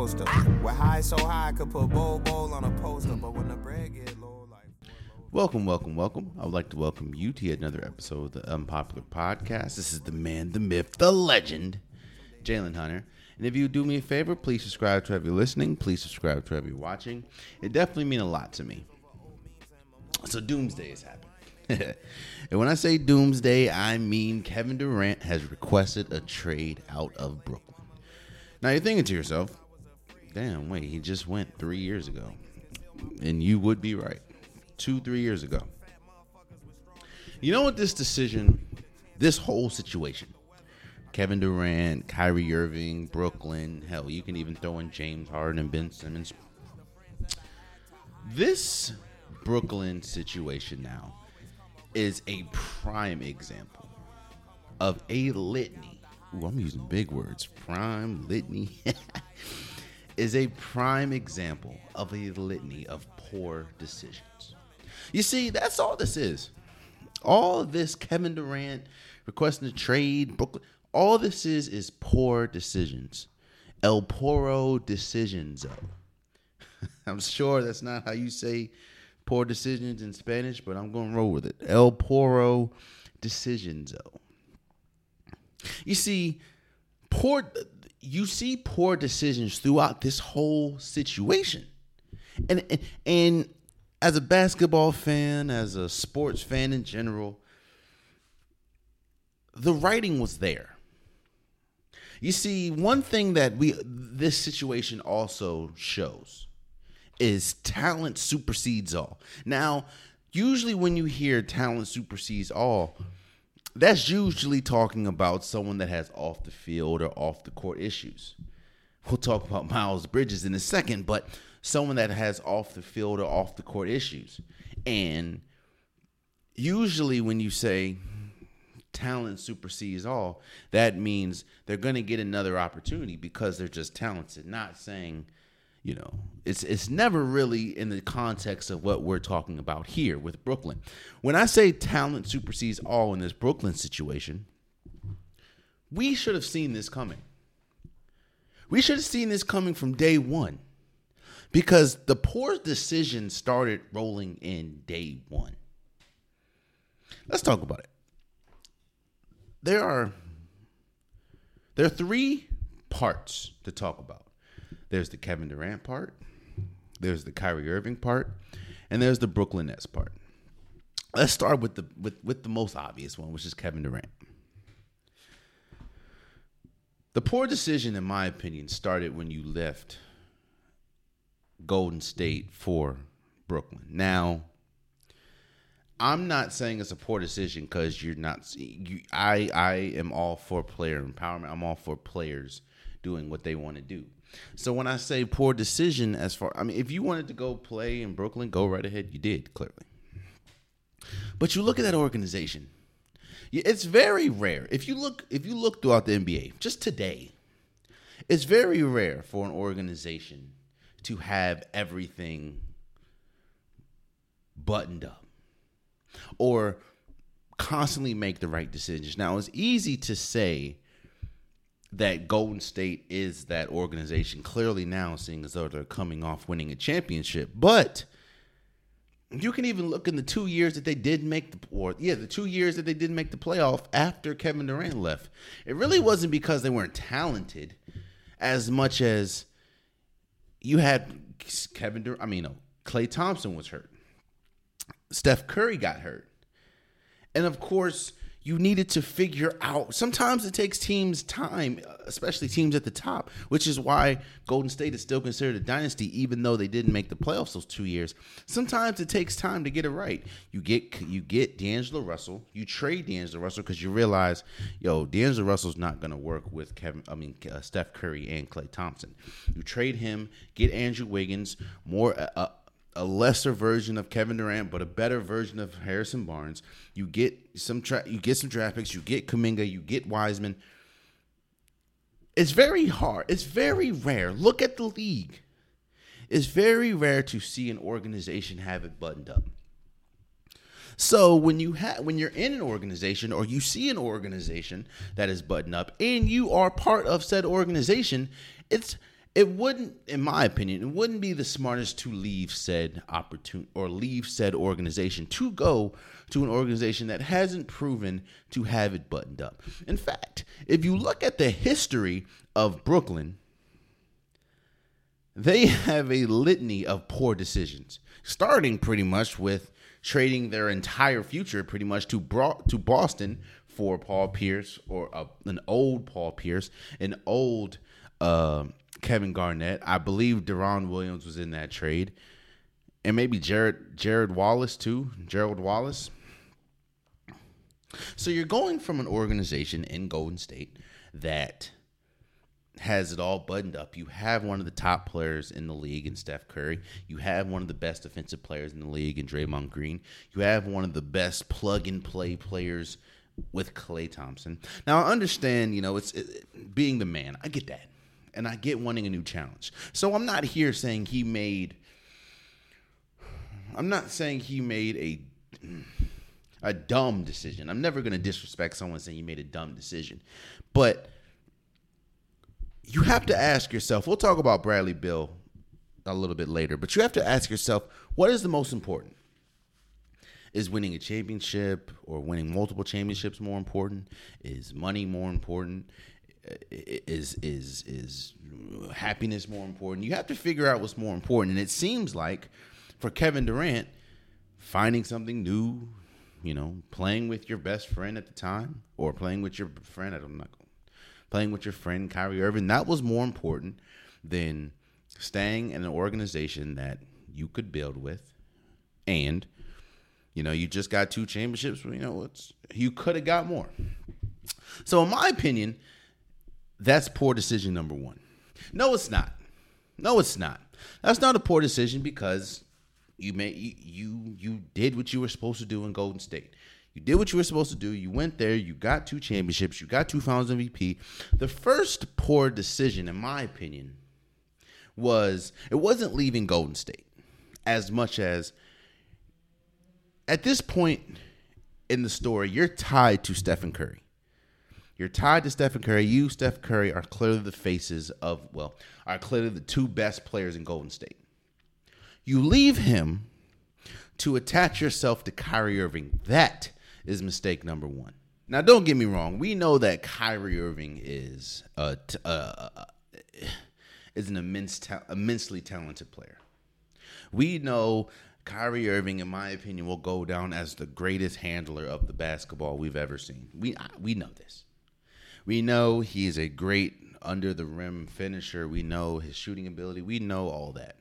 With high so high, I could put Bol Bol on a poster. But when the bread get low, like. Welcome, welcome, welcome. I would like to welcome you to another episode of the Unpopular Podcast. This is the man, the myth, the legend, Jalen Hunter. And if you do me a favor, please subscribe to you're listening. Please subscribe to you're watching. It definitely means a lot to me. So Doomsday is happening. and when I say Doomsday, I mean Kevin Durant has requested a trade out of Brooklyn. Now you're thinking to yourself, damn, wait, he just went three years ago. And you would be right. Two, three years ago. You know what this decision, this whole situation, Kevin Durant, Kyrie Irving, Brooklyn, hell, you can even throw in James Harden and Ben Simmons. This Brooklyn situation now is a prime example of a litany. Ooh, I'm using big words. Prime litany is a prime example of a litany of poor decisions. You see, that's all this is. All this Kevin Durant requesting a trade, Brooklyn, all this is is poor decisions. El Poro decisions. I'm sure that's not how you say poor decisions in Spanish, but I'm going to roll with it. El Poro decisions. You see, poor you see poor decisions throughout this whole situation. And, and and as a basketball fan, as a sports fan in general, the writing was there. You see, one thing that we this situation also shows is talent supersedes all. Now, usually when you hear talent supersedes all, that's usually talking about someone that has off the field or off the court issues. We'll talk about Miles Bridges in a second, but someone that has off the field or off the court issues. And usually when you say talent supersedes all, that means they're going to get another opportunity because they're just talented, not saying, you know, it's it's never really in the context of what we're talking about here with Brooklyn. When I say talent supersedes all in this Brooklyn situation, we should have seen this coming. We should have seen this coming from day 1 because the poor decision started rolling in day 1. Let's talk about it there are there are three parts to talk about. There's the Kevin Durant part, there's the Kyrie Irving part, and there's the Brooklyn Nets part. Let's start with the with, with the most obvious one, which is Kevin Durant. The poor decision, in my opinion, started when you left Golden State for Brooklyn. Now, I'm not saying it's a poor decision because you're not. You, I I am all for player empowerment. I'm all for players doing what they want to do. So when I say poor decision, as far I mean, if you wanted to go play in Brooklyn, go right ahead. You did clearly. But you look at that organization. It's very rare. If you look, if you look throughout the NBA, just today, it's very rare for an organization to have everything buttoned up or constantly make the right decisions. Now, it's easy to say that Golden State is that organization clearly now, seeing as though they're coming off winning a championship. But you can even look in the two years that they did make the or yeah, the two years that they didn't make the playoff after Kevin Durant left. It really mm-hmm. wasn't because they weren't talented as much as you had Kevin Durant. I mean, no, Klay Thompson was hurt. Steph Curry got hurt. And of course, you needed to figure out. Sometimes it takes teams time, especially teams at the top, which is why Golden State is still considered a dynasty, even though they didn't make the playoffs those two years. Sometimes it takes time to get it right. You get you get D'Angelo Russell, you trade D'Angelo Russell because you realize, yo, D'Angelo Russell's not going to work with Kevin. I mean, uh, Steph Curry and Klay Thompson. You trade him, get Andrew Wiggins, more. Uh, a lesser version of Kevin Durant, but a better version of Harrison Barnes. You get some tra- you get some draft picks, you get Kuminga, you get Wiseman. It's very hard. It's very rare. Look at the league. It's very rare to see an organization have it buttoned up. So when you have when you're in an organization or you see an organization that is buttoned up and you are part of said organization, it's it wouldn't, in my opinion, it wouldn't be the smartest to leave said opportunity or leave said organization to go to an organization that hasn't proven to have it buttoned up. In fact, if you look at the history of Brooklyn, they have a litany of poor decisions, starting pretty much with trading their entire future pretty much to to Boston for Paul Pierce or uh, an old Paul Pierce, an old uh, Kevin Garnett. I believe Deron Williams was in that trade, and maybe Jared Jared Wallace too. Gerald Wallace. So you're going from an organization in Golden State that has it all buttoned up. You have one of the top players in the league in Steph Curry. You have one of the best defensive players in the league in Draymond Green. You have one of the best plug and play players with Klay Thompson. Now I understand, you know, it's it, being the man. I get that. And I get wanting a new challenge. So I'm not here saying he made I'm not saying he made a a dumb decision. I'm never going to disrespect someone saying he made a dumb decision. But you have to ask yourself, we'll talk about Bradley Beal a little bit later, but you have to ask yourself, what is the most important? Is winning a championship or winning multiple championships more important? Is money more important? Is is is happiness more important? You have to figure out what's more important. And it seems like for Kevin Durant, finding something new, you know, playing with your best friend at the time or playing with your friend, I don't know, playing with your friend Kyrie Irving, that was more important than staying in an organization that you could build with and you know you just got two championships you know it's you could have got more so in my opinion that's poor decision number one no it's not no it's not that's not a poor decision because you made you you, did what you were supposed to do in golden state you did what you were supposed to do. You went there. You got two championships. You got two Finals MVP. The first poor decision, in my opinion, was it wasn't leaving Golden State as much as at this point in the story, you're tied to Stephen Curry. You're tied to Stephen Curry. You, Steph Curry, are clearly the faces of, well, are clearly the two best players in Golden State. You leave him to attach yourself to Kyrie Irving. That is mistake number one. Now, don't get me wrong. We know that Kyrie Irving is a, uh, uh, is an immense, ta- immensely talented player. We know Kyrie Irving, in my opinion, will go down as the greatest handler of the basketball we've ever seen. We we know this. We know he's a great under the rim finisher. We know his shooting ability. We know all that.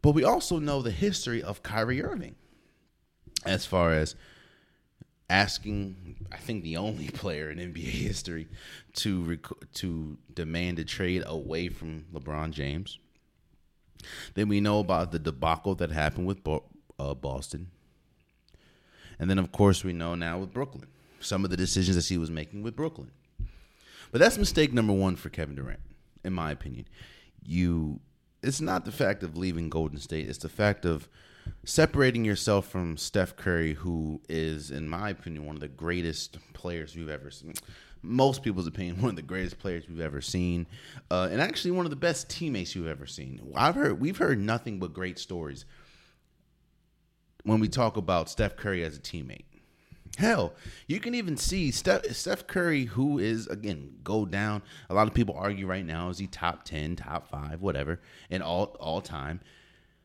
But we also know the history of Kyrie Irving as far as asking, I think the only player in NBA history to rec- to demand a trade away from LeBron James. Then we know about the debacle that happened with Bo- uh, Boston, and then of course we know now with Brooklyn some of the decisions that he was making with Brooklyn. But that's mistake number one for Kevin Durant, in my opinion. You, it's not the fact of leaving Golden State; it's the fact of separating yourself from Steph Curry, who is, in my opinion, one of the greatest players we've ever seen. Most people's opinion, one of the greatest players we've ever seen, uh, and actually one of the best teammates you've ever seen. I've heard we've heard nothing but great stories when we talk about Steph Curry as a teammate. Hell, you can even see Steph, Steph Curry, who is again go down. A lot of people argue right now is he top ten, top five, whatever, in all all time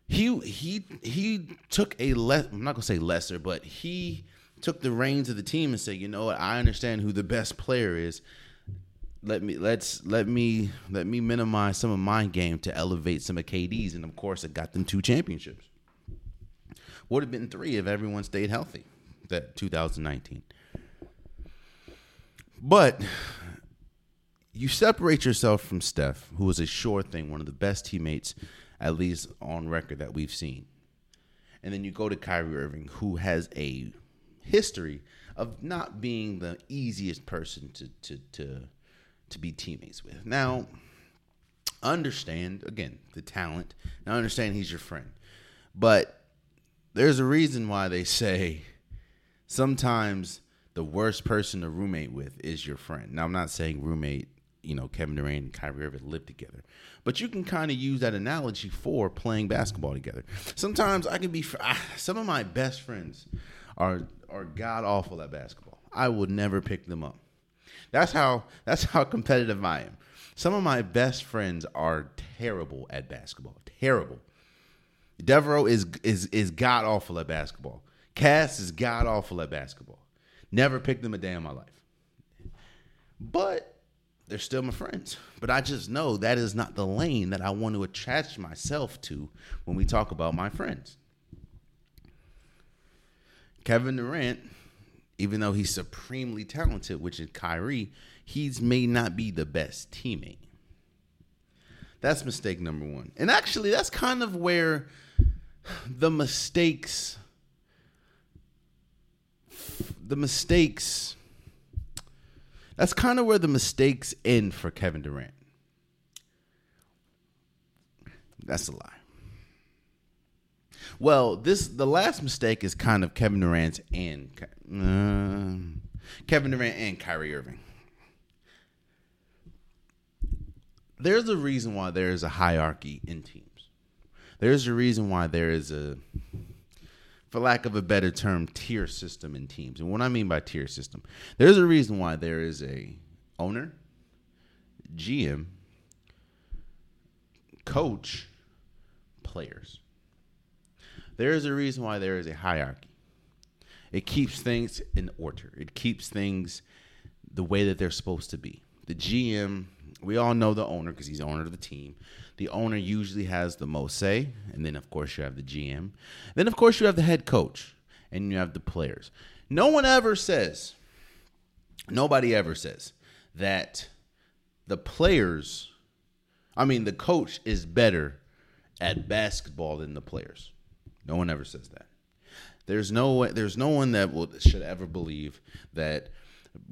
he he he took a less I'm not gonna say lesser, but he took the reins of the team and said, you know what, I understand who the best player is. Let me let's let me let me minimize some of my game to elevate some of KD's, and of course, it got them two championships. Would have been three if everyone stayed healthy. That 2019, but you separate yourself from Steph, who was a sure thing, one of the best teammates at least on record that we've seen. And then you go to Kyrie Irving, who has a history of not being the easiest person to to to to be teammates with. Now, understand again the talent. Now, understand he's your friend, but there's a reason why they say sometimes the worst person to roommate with is your friend. Now, I'm not saying roommate you know Kevin Durant and Kyrie Irving live together. But you can kind of use that analogy for playing basketball together. Sometimes I can be ah, some of my best friends are are god awful at basketball. I would never pick them up. That's how that's how competitive I am. Some of my best friends are terrible at basketball. Terrible. Devereaux is is is god awful at basketball. Cass is god awful at basketball. Never picked them a day in my life. But they're still my friends. But I just know that is not the lane that I want to attach myself to when we talk about my friends. Kevin Durant, even though he's supremely talented, which is Kyrie, he's may not be the best teammate. That's mistake number one. And actually, that's kind of where the mistakes the mistakes that's kind of where the mistakes end for Kevin Durant. That's a lie. Well, this the last mistake is kind of Kevin Durant's and uh, Kevin Durant and Kyrie Irving. There's a reason why there is a hierarchy in teams. There's a reason why there is a for lack of a better term, tier system in teams. And what I mean by tier system, there's a reason why there is a owner, GM, coach, players. There is a reason why there is a hierarchy. It keeps things in order. It keeps things the way that they're supposed to be. The GM, we all know the owner because he's the owner of the team. The owner usually has the most say, and then of course you have the GM. Then of course you have the head coach, and you have the players. No one ever says, nobody ever says that the players, I mean the coach is better at basketball than the players. No one ever says that. There's no there's no one that will should ever believe that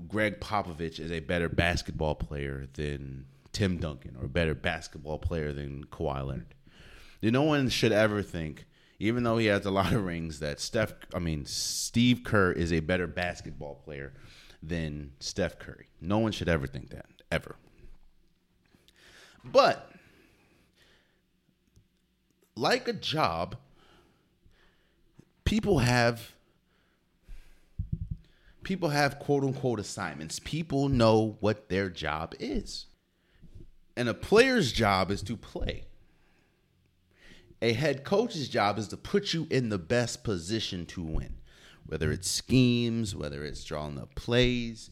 Gregg Popovich is a better basketball player than Tim Duncan or a better basketball player than Kawhi Leonard. No one should ever think, even though he has a lot of rings, that Steph, I mean, Steve Kerr is a better basketball player than Steph Curry. No one should ever think that, ever. But, like a job, people have people have quote unquote assignments. People know what their job is. And a player's job is to play. A head coach's job is to put you in the best position to win. Whether it's schemes, whether it's drawing up plays,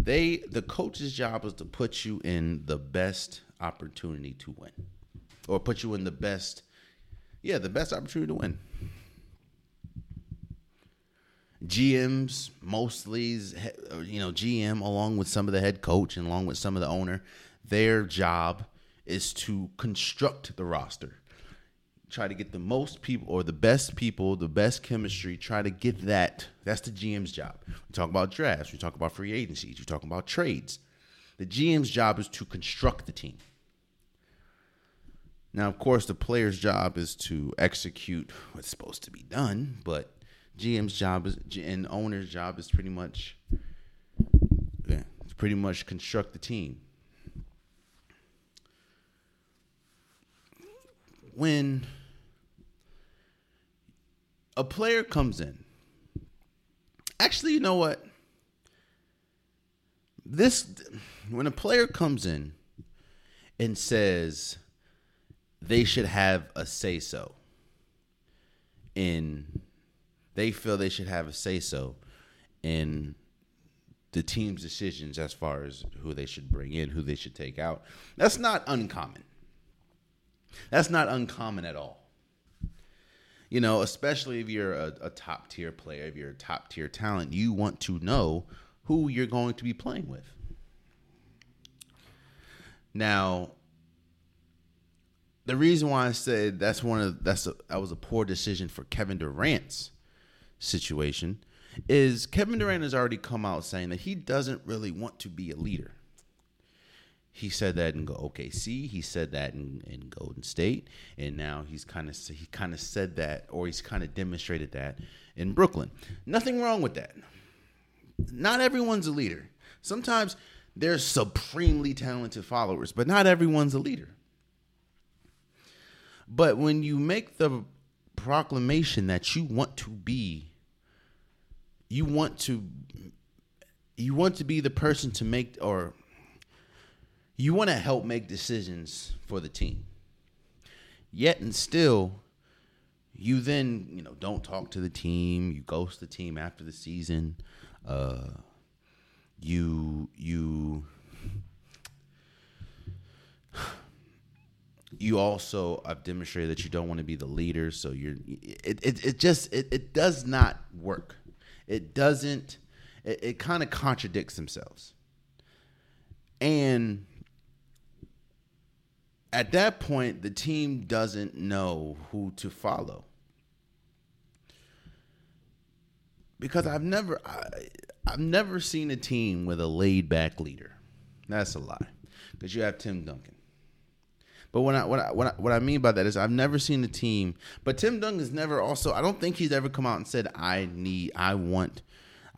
they the coach's job is to put you in the best opportunity to win. Or put you in the best yeah, the best opportunity to win. GMs mostly, you know, GM along with some of the head coach and along with some of the owner, their job is to construct the roster. Try to get the most people or the best people, the best chemistry, try to get that. That's the GM's job. We talk about drafts, we talk about free agencies, we talk about trades. The GM's job is to construct the team. Now, of course, the player's job is to execute what's supposed to be done, but GM's job is and owner's job is pretty much yeah, pretty much construct the team. When a player comes in, actually, you know what? This when a player comes in and says they should have a say so in they feel they should have a say so in the team's decisions as far as who they should bring in, who they should take out. That's not uncommon. That's not uncommon at all. You know, especially if you're a, a top tier player, if you're a top tier talent, you want to know who you're going to be playing with. Now, the reason why I said that's one of that's a, that was a poor decision for Kevin Durant's situation is Kevin Durant has already come out saying that he doesn't really want to be a leader. He said that in go OKC. He said that in, in Golden State, and now he's kind of he kind of said that, or he's kind of demonstrated that in Brooklyn. Nothing wrong with that. Not everyone's a leader. Sometimes They're supremely talented followers, but not everyone's a leader. But when you make the proclamation that you want to be, you want to you want to be the person to make or you want to help make decisions for the team. Yet and still, you then you know don't talk to the team. You ghost the team after the season. Uh, you you you also have demonstrated that you don't want to be the leader so you're it, it, it just it, it does not work it doesn't it, it kind of contradicts themselves and at that point the team doesn't know who to follow because i've never I, i've never seen a team with a laid back leader that's a lie because you have tim duncan but what I, what I, what I what I mean by that is I've never seen a team. But Tim Duncan's never also. I don't think he's ever come out and said I need. I want.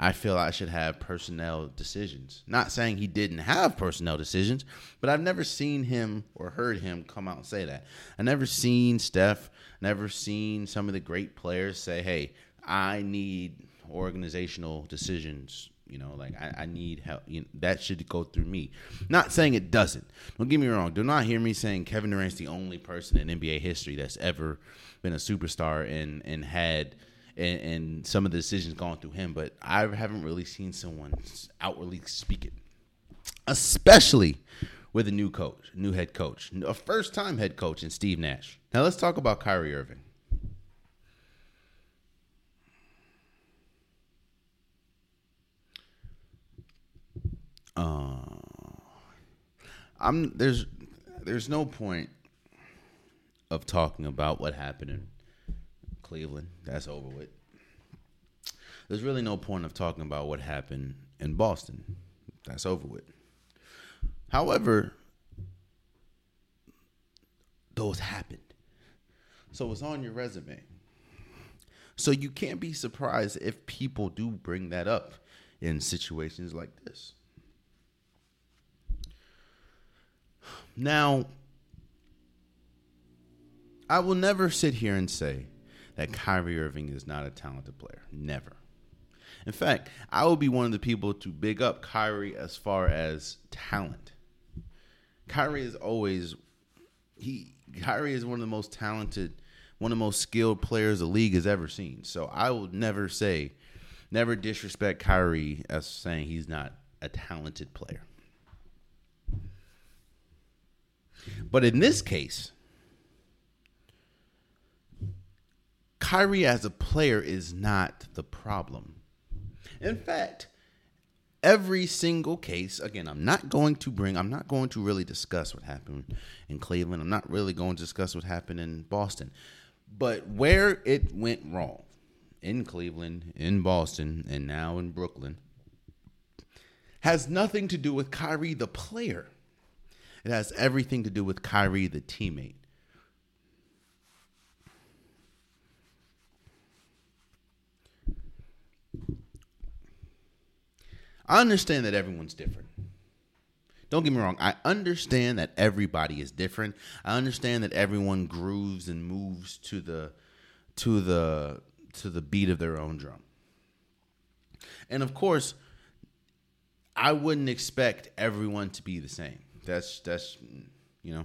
I feel I should have personnel decisions. Not saying he didn't have personnel decisions, but I've never seen him or heard him come out and say that. I never seen Steph. Never seen some of the great players say, "Hey, I need organizational decisions you know, like I, I need help. You know, that should go through me. Not saying it doesn't. Don't get me wrong. Do not hear me saying Kevin Durant's the only person in NBA history that's ever been a superstar and and had and, and some of the decisions gone through him. But I haven't really seen someone outwardly speak it, especially with a new coach, new head coach, a first time head coach in Steve Nash. Now let's talk about Kyrie Irving. Uh, I'm there's there's no point of talking about what happened in Cleveland. That's over with. There's really no point of talking about what happened in Boston. That's over with. However, those happened. So it's on your resume. So you can't be surprised if people do bring that up in situations like this. Now, I will never sit here and say that Kyrie Irving is not a talented player. Never. In fact, I will be one of the people to big up Kyrie as far as talent. Kyrie is always he Kyrie is one of the most talented, one of the most skilled players the league has ever seen. So I will never say, never disrespect Kyrie as saying he's not a talented player. But in this case, Kyrie as a player is not the problem. In fact, every single case, again, I'm not going to bring, I'm not going to really discuss what happened in Cleveland. I'm not really going to discuss what happened in Boston. But where it went wrong in Cleveland, in Boston, and now in Brooklyn has nothing to do with Kyrie, the player. It has everything to do with Kyrie, the teammate. I understand that everyone's different. Don't get me wrong. I understand that everybody is different. I understand that everyone grooves and moves to the to the to the beat of their own drum. And of course, I wouldn't expect everyone to be the same that's that's you know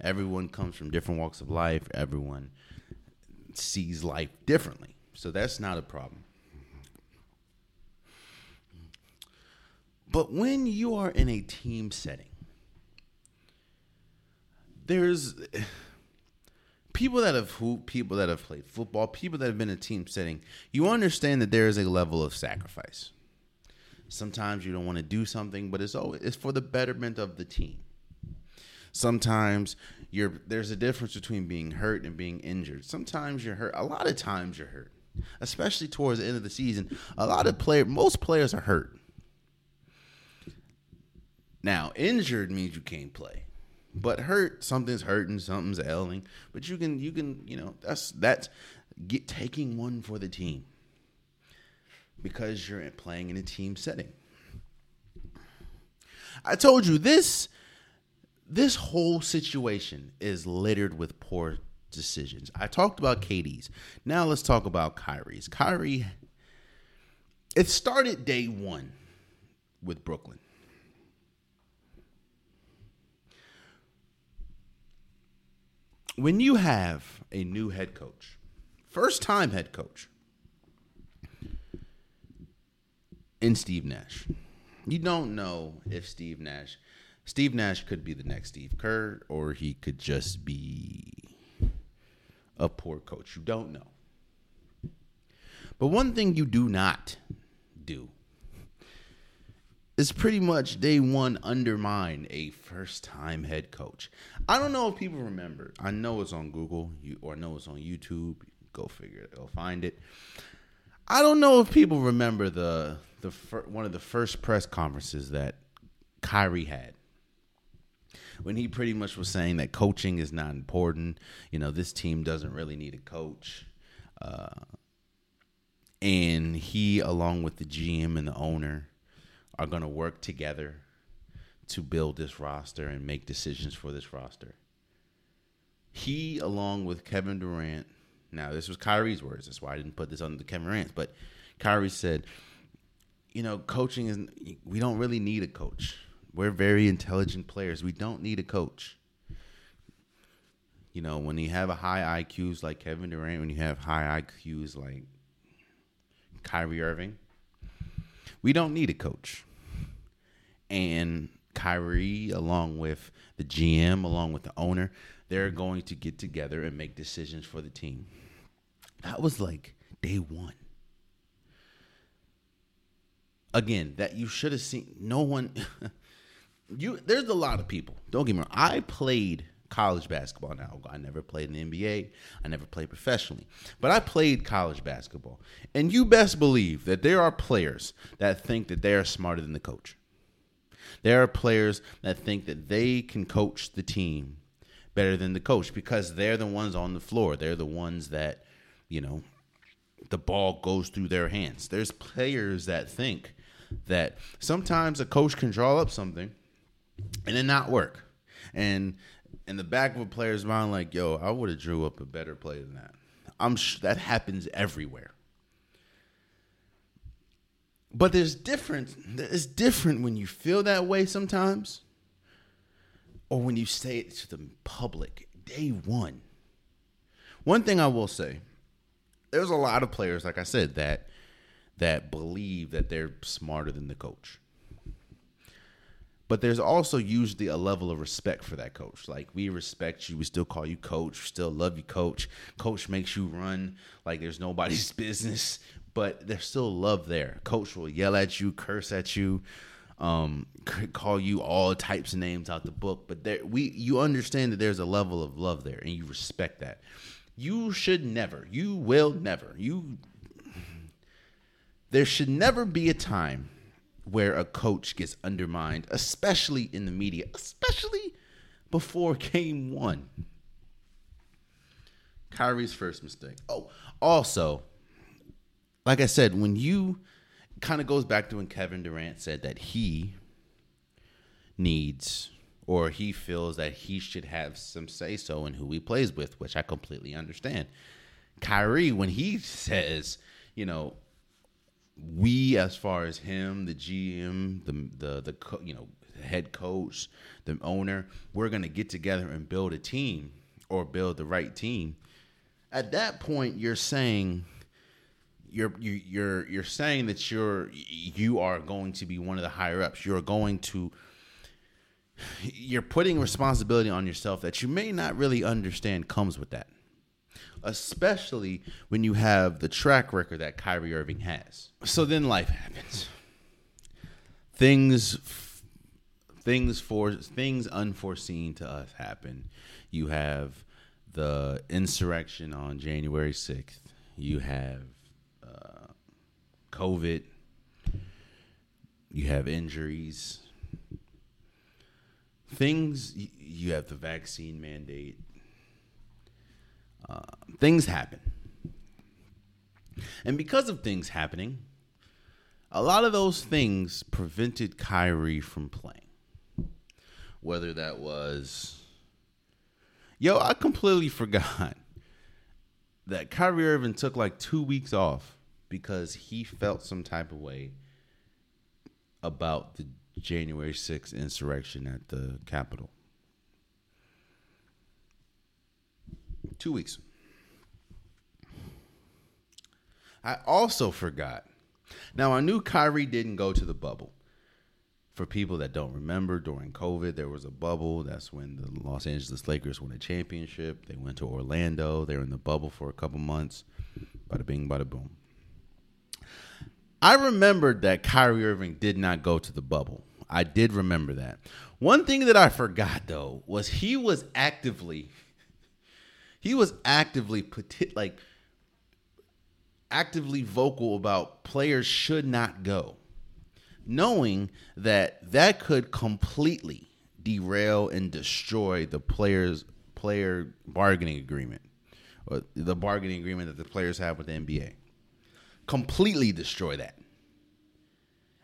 everyone comes from different walks of life everyone sees life differently so that's not a problem but when you are in a team setting there's people that have hooped, people that have played football, people that have been in a team setting, you understand that there is a level of sacrifice. Sometimes you don't want to do something, but it's always it's for the betterment of the team. Sometimes you're there's a difference between being hurt and being injured. Sometimes you're hurt. A lot of times you're hurt, especially towards the end of the season. A lot of player, most players are hurt. Now, injured means you can't play, but hurt something's hurting, something's ailing. But you can you can you know that's that's get taking one for the team because you're playing in a team setting. I told you this this whole situation is littered with poor decisions. I talked about KD's. Now let's talk about Kyrie's. Kyrie it started day 1 with Brooklyn. When you have a new head coach, first time head coach, in Steve Nash. You don't know if Steve Nash Steve Nash could be the next Steve Kerr or he could just be a poor coach. You don't know. But one thing you do not do is pretty much day one undermine a first time head coach. I don't know if people remember. I know it's on Google you or I know it's on YouTube. Go figure. Go find it. I don't know if people remember the the fir- one of the first press conferences that Kyrie had when he pretty much was saying that coaching is not important. You know, this team doesn't really need a coach. Uh, and he, along with the GM and the owner, are going to work together to build this roster and make decisions for this roster. He, along with Kevin Durant, now this was Kyrie's words. That's why I didn't put this under the Kevin Durant. But Kyrie said, you know, coaching is we don't really need a coach. We're very intelligent players. We don't need a coach. You know, when you have a high IQs like Kevin Durant, when you have high IQs like Kyrie Irving, we don't need a coach. And Kyrie, along with the GM, along with the owner, they're going to get together and make decisions for the team. That was like day one. Again that you should have seen no one you there's a lot of people. Don't get me wrong. I played college basketball. Now i never played in the nba i never played professionally. But i played college basketball. And you best believe that there are players that think that they are smarter than the coach there are players that think that they can coach the team better than the coach because they're the ones on the floor they're the ones that you know the ball goes through their hands there's players that think that sometimes a coach can draw up something and it not work. And in the back of a player's mind, like, yo, I would have drew up a better play than that. I'm that happens everywhere. But there's different. It's different when you feel that way sometimes, or when you say it to the public day one. One thing I will say, there's a lot of players, like I said, that that believe that they're smarter than the coach. But there's also usually a level of respect for that coach. Like we respect you, we still call you coach, we still love you, coach. Coach makes you run like there's nobody's business, but there's still love there. Coach will yell at you, curse at you, um, call you all types of names out the book. But there, we you understand that there's a level of love there, and you respect that. You should never, you will never, you there should never be a time where a coach gets undermined, especially in the media, especially before game one. Kyrie's first mistake. Oh, also, like I said, when you kind of goes back to when Kevin Durant said that he needs or he feels that he should have some say so in who he plays with, which I completely understand. Kyrie, when he says, you know, we as far as him, the GM, the the the you know head coach, the owner, we're gonna get together and build a team or build the right team. At that point, you're saying you're you're you're saying that you're you are going to be one of the higher ups. You're going to you're putting responsibility on yourself that you may not really understand comes with that especially when you have the track record that Kyrie Irving has. So then life happens. Things things for things unforeseen to us happen. You have the insurrection on January 6th. You have COVID. You have injuries. Things you have the vaccine mandate uh, things happen. And because of things happening, a lot of those things prevented Kyrie from playing. whether that was Yo, I completely forgot that Kyrie Irving took like 2 weeks off because he felt some type of way about the January 6th insurrection at the Capitol. 2 weeks. I also forgot. Now I knew Kyrie didn't go to the bubble. For people that don't remember, during COVID, there was a bubble. That's when the Los Angeles Lakers won a championship. They went to Orlando. They were in the bubble for a couple months. Bada bing, bada boom. I remembered that Kyrie Irving did not go to the bubble. I did remember that. One thing that I forgot though was he was actively he was actively like actively vocal about players should not go, knowing that that could completely derail and destroy the players player bargaining agreement or the bargaining agreement that the players have with the NBA. Completely destroy that.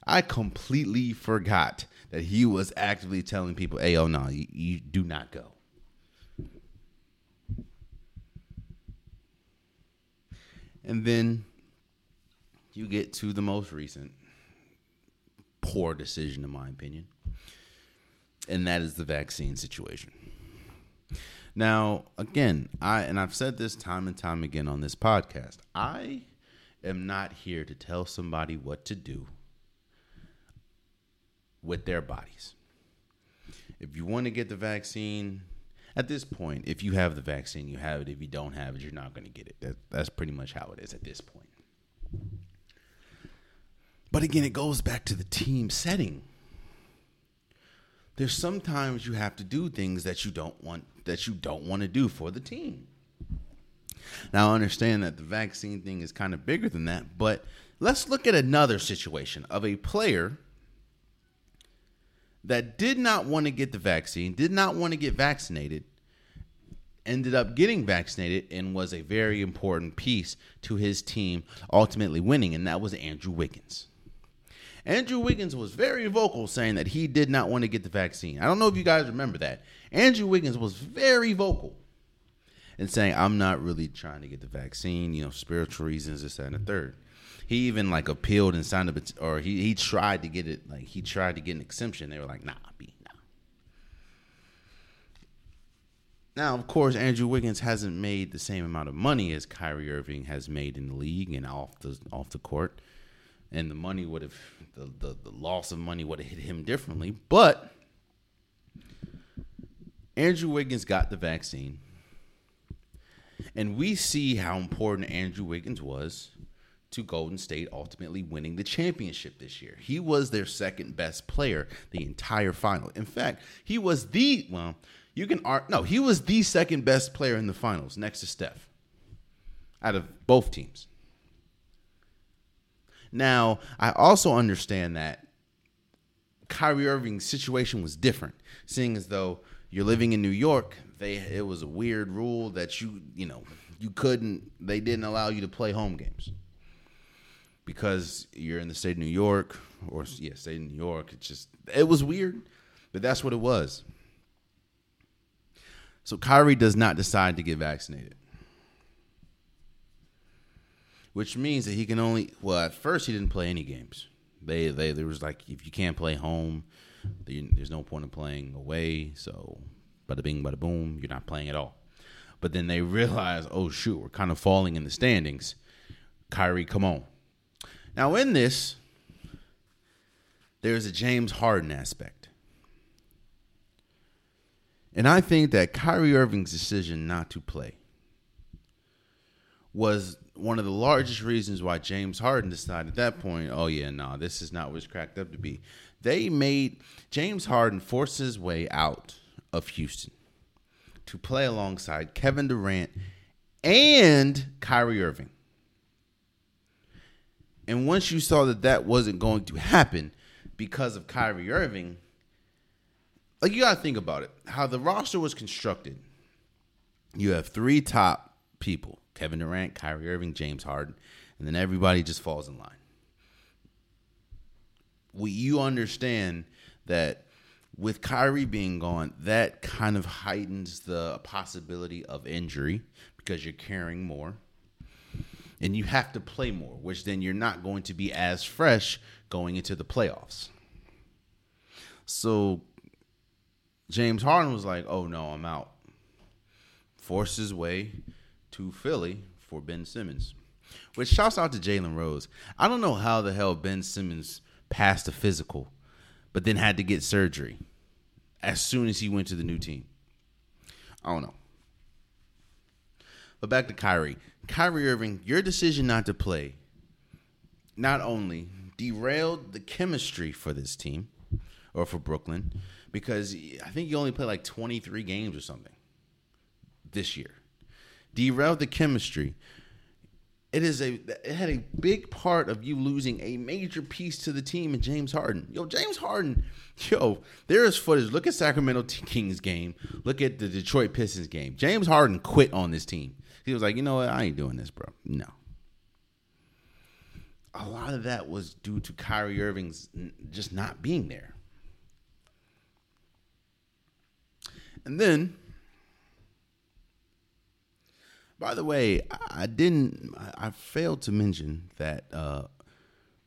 I completely forgot that he was actively telling people, "Hey, oh no, you, you do not go." And then you get to the most recent poor decision, in my opinion, and that is the vaccine situation. Now, again, I and I've said this time and time again on this podcast. I am not here to tell somebody what to do with their bodies. If you want to get the vaccine, at this point, if you have the vaccine, you have it. If you don't have it, you're not going to get it. That, that's pretty much how it is at this point. But again, it goes back to the team setting. There's sometimes you have to do things that you don't want that you don't want to do for the team. Now I understand that the vaccine thing is kind of bigger than that, but let's look at another situation of a player that did not want to get the vaccine, did not want to get vaccinated, ended up getting vaccinated and was a very important piece to his team ultimately winning, and that was Andrew Wiggins. Andrew Wiggins was very vocal saying that he did not want to get the vaccine. I don't know if you guys remember that. Andrew Wiggins was very vocal and saying, I'm not really trying to get the vaccine, you know, spiritual reasons, this, that, and the mm-hmm. third he even like appealed and signed up, or he he tried to get it. Like he tried to get an exemption. They were like, nah, B, nah. Now, of course, Andrew Wiggins hasn't made the same amount of money as Kyrie Irving has made in the league and off the off the court, and the money would have the the, the loss of money would have hit him differently. But Andrew Wiggins got the vaccine. And we see how important Andrew Wiggins was to Golden State ultimately winning the championship this year. He was their second best player the entire final. In fact, he was the well, you can art no, he was the second best player in the finals next to Steph. Out of both teams. Now, I also understand that Kyrie Irving's situation was different, seeing as though you're living in New York, they it was a weird rule that you, you know, you couldn't they didn't allow you to play home games because you're in the state of New York, or yeah, state of New York. It just it was weird, but that's what it was. So Kyrie does not decide to get vaccinated, which means that he can only. Well, at first he didn't play any games. They they there was like if you can't play home, there's no point in playing away. So, bada bing, bada boom, you're not playing at all. But then they realize, oh shoot, we're kind of falling in the standings. Kyrie, come on, now, in this, there's a James Harden aspect. And I think that Kyrie Irving's decision not to play was one of the largest reasons why James Harden decided at that point, oh, yeah, no, nah, this is not what it's cracked up to be. They made James Harden force his way out of Houston to play alongside Kevin Durant and Kyrie Irving. And once you saw that that wasn't going to happen because of Kyrie Irving, like you got to think about it. How the roster was constructed. You have three top people Kevin Durant, Kyrie Irving, James Harden, and then everybody just falls in line. We, you understand that with Kyrie being gone, that kind of heightens the possibility of injury because you're carrying more. And you have to play more, which then you're not going to be as fresh going into the playoffs. So James Harden was like, "Oh no, I'm out." Forced his way to Philly for Ben Simmons. Which shouts out to Jalen Rose. I don't know how the hell Ben Simmons passed the physical, but then had to get surgery as soon as he went to the new team. I don't know. But back to Kyrie. Kyrie Irving, your decision not to play not only derailed the chemistry for this team or for Brooklyn, because I think you only played like 23 games or something this year. Derailed the chemistry. It is a it had a big part of you losing a major piece to the team in James Harden. Yo, James Harden, yo, there is footage. Look at Sacramento Kings game. Look at the Detroit Pistons game. James Harden quit on this team. He was like, you know what? I ain't doing this, bro. No. A lot of that was due to Kyrie Irving's just not being there. And then, by the way, I didn't, I failed to mention that uh,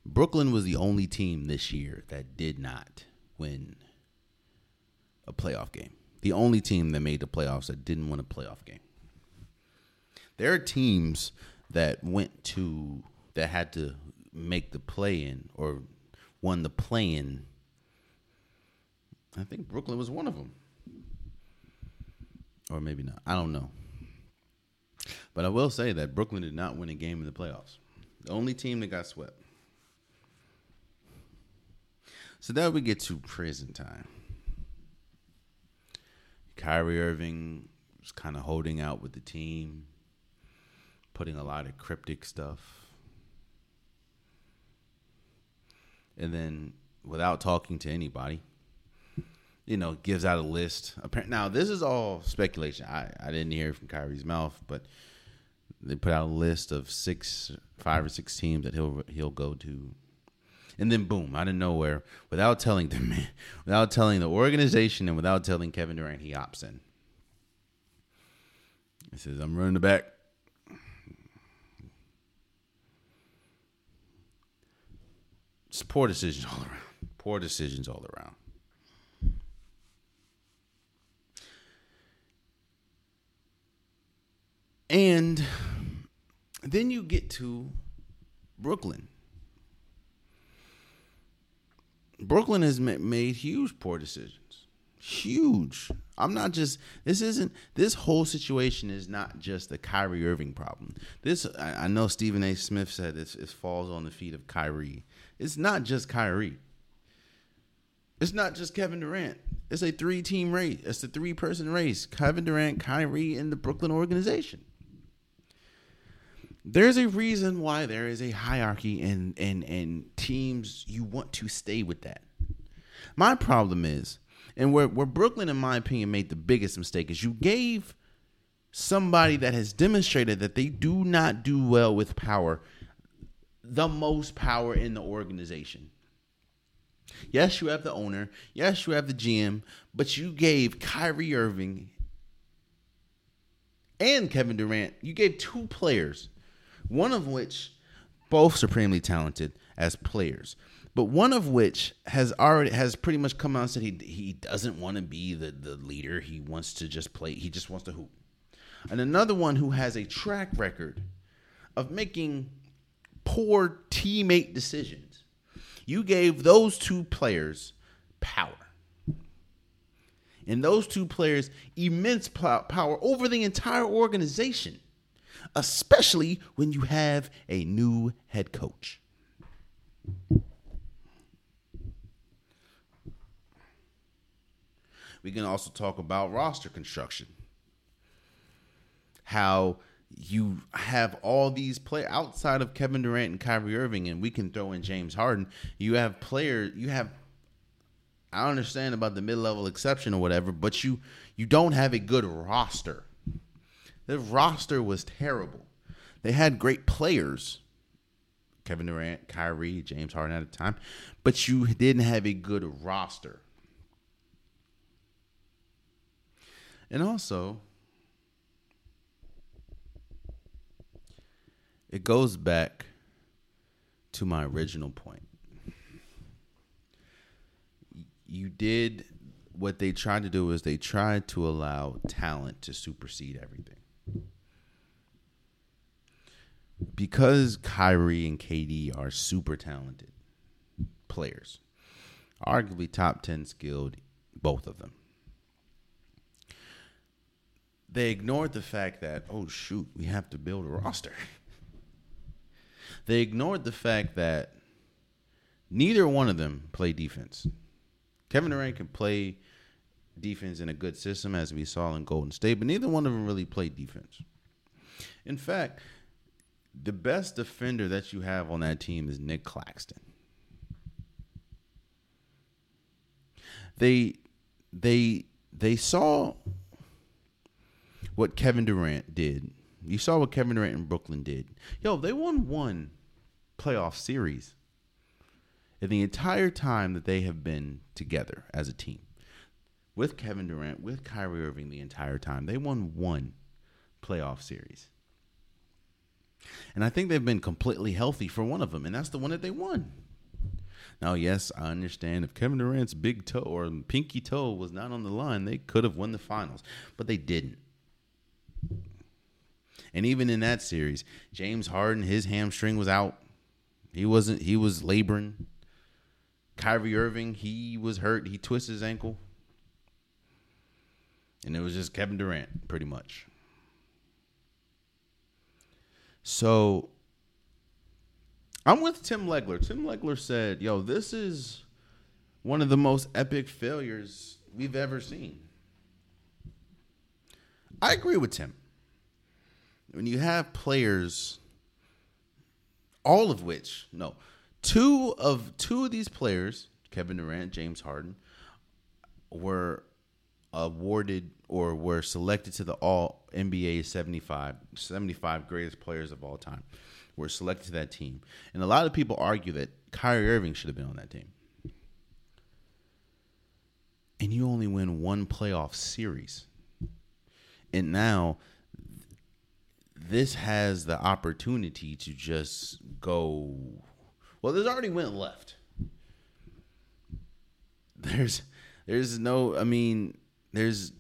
Brooklyn was the only team this year that did not win a playoff game. The only team that made the playoffs that didn't win a playoff game. There are teams that went to, that had to make the play in or won the play in. I think Brooklyn was one of them or maybe not. I don't know. But I will say that Brooklyn did not win a game in the playoffs. The only team that got swept. So that we get to prison time. Kyrie Irving was kind of holding out with the team, putting a lot of cryptic stuff. And then, without talking to anybody, you know, gives out a list. Now, this is all speculation. I, I didn't hear from Kyrie's mouth, but they put out a list of six, five or six teams that he'll he'll go to, and then boom, out of nowhere, without telling them, without telling the organization, and without telling Kevin Durant, he opts in. He says, "I'm running the back." It's poor decisions all around. Poor decisions all around. And then you get to Brooklyn. Brooklyn has made huge poor decisions. Huge. I'm not just. This isn't. This whole situation is not just the Kyrie Irving problem. This I, I know Stephen A. Smith said this. It falls on the feet of Kyrie. It's not just Kyrie. It's not just Kevin Durant. It's a three team race. It's a three person race. Kevin Durant, Kyrie, and the Brooklyn organization there's a reason why there is a hierarchy and and and teams you want to stay with that. My problem is, and where where Brooklyn, in my opinion, made the biggest mistake is you gave somebody that has demonstrated that they do not do well with power the most power in the organization. Yes, you have the owner. Yes, you have the GM, but you gave Kyrie Irving and Kevin Durant, you gave two players one of which both supremely talented as players, but one of which has already has pretty much come out and said he he doesn't want to be the the leader. He wants to just play. He just wants to hoop. And another one who has a track record of making poor teammate decisions. You gave those two players power. And those two players immense power over the entire organization especially when you have a new head coach. We can also talk about roster construction. How you have all these players outside of Kevin Durant and Kyrie Irving, and we can throw in James Harden. You have players. You have. I understand about the mid-level exception or whatever, but you you don't have a good roster. The roster was terrible. They had great players. Kevin Durant, Kyrie, James Harden at the time, but you didn't have a good roster. And also, it goes back to my original point. You did what they tried to do is they tried to allow talent to supersede everything. Because Kyrie and KD are super talented players, arguably top 10 skilled, both of them. They ignored the fact that, oh, shoot, we have to build a roster. They ignored the fact that neither one of them play defense. Kevin Durant can play defense in a good system, as we saw in Golden State, but neither one of them really played defense. In fact, the best defender that you have on that team is Nic Claxton. They they they saw what Kevin Durant did. You saw what Kevin Durant and Brooklyn did. Yo, they won one playoff series in the entire time that they have been together as a team. With Kevin Durant, with Kyrie Irving the entire time, they won one playoff series. And I think they've been completely healthy for one of them, and that's the one that they won. Now, yes, I understand if Kevin Durant's big toe or pinky toe was not on the line, they could have won the finals, but they didn't. And even in that series, James Harden, his hamstring was out. He wasn't. He was laboring. Kyrie Irving, he was hurt. He twisted his ankle, and it was just Kevin Durant, pretty much. So I'm with Tim Legler. Tim Legler said, "Yo, this is one of the most epic failures we've ever seen." I agree with Tim. When you have players all of which no, two of two of these players, Kevin Durant, James Harden, were awarded or were selected to the All NBA 75 75 greatest players of all time. Were selected to that team, and a lot of people argue that Kyrie Irving should have been on that team. And you only win one playoff series. And now this has the opportunity to just go. Well, there's already went left. There's, there's no. I mean, there's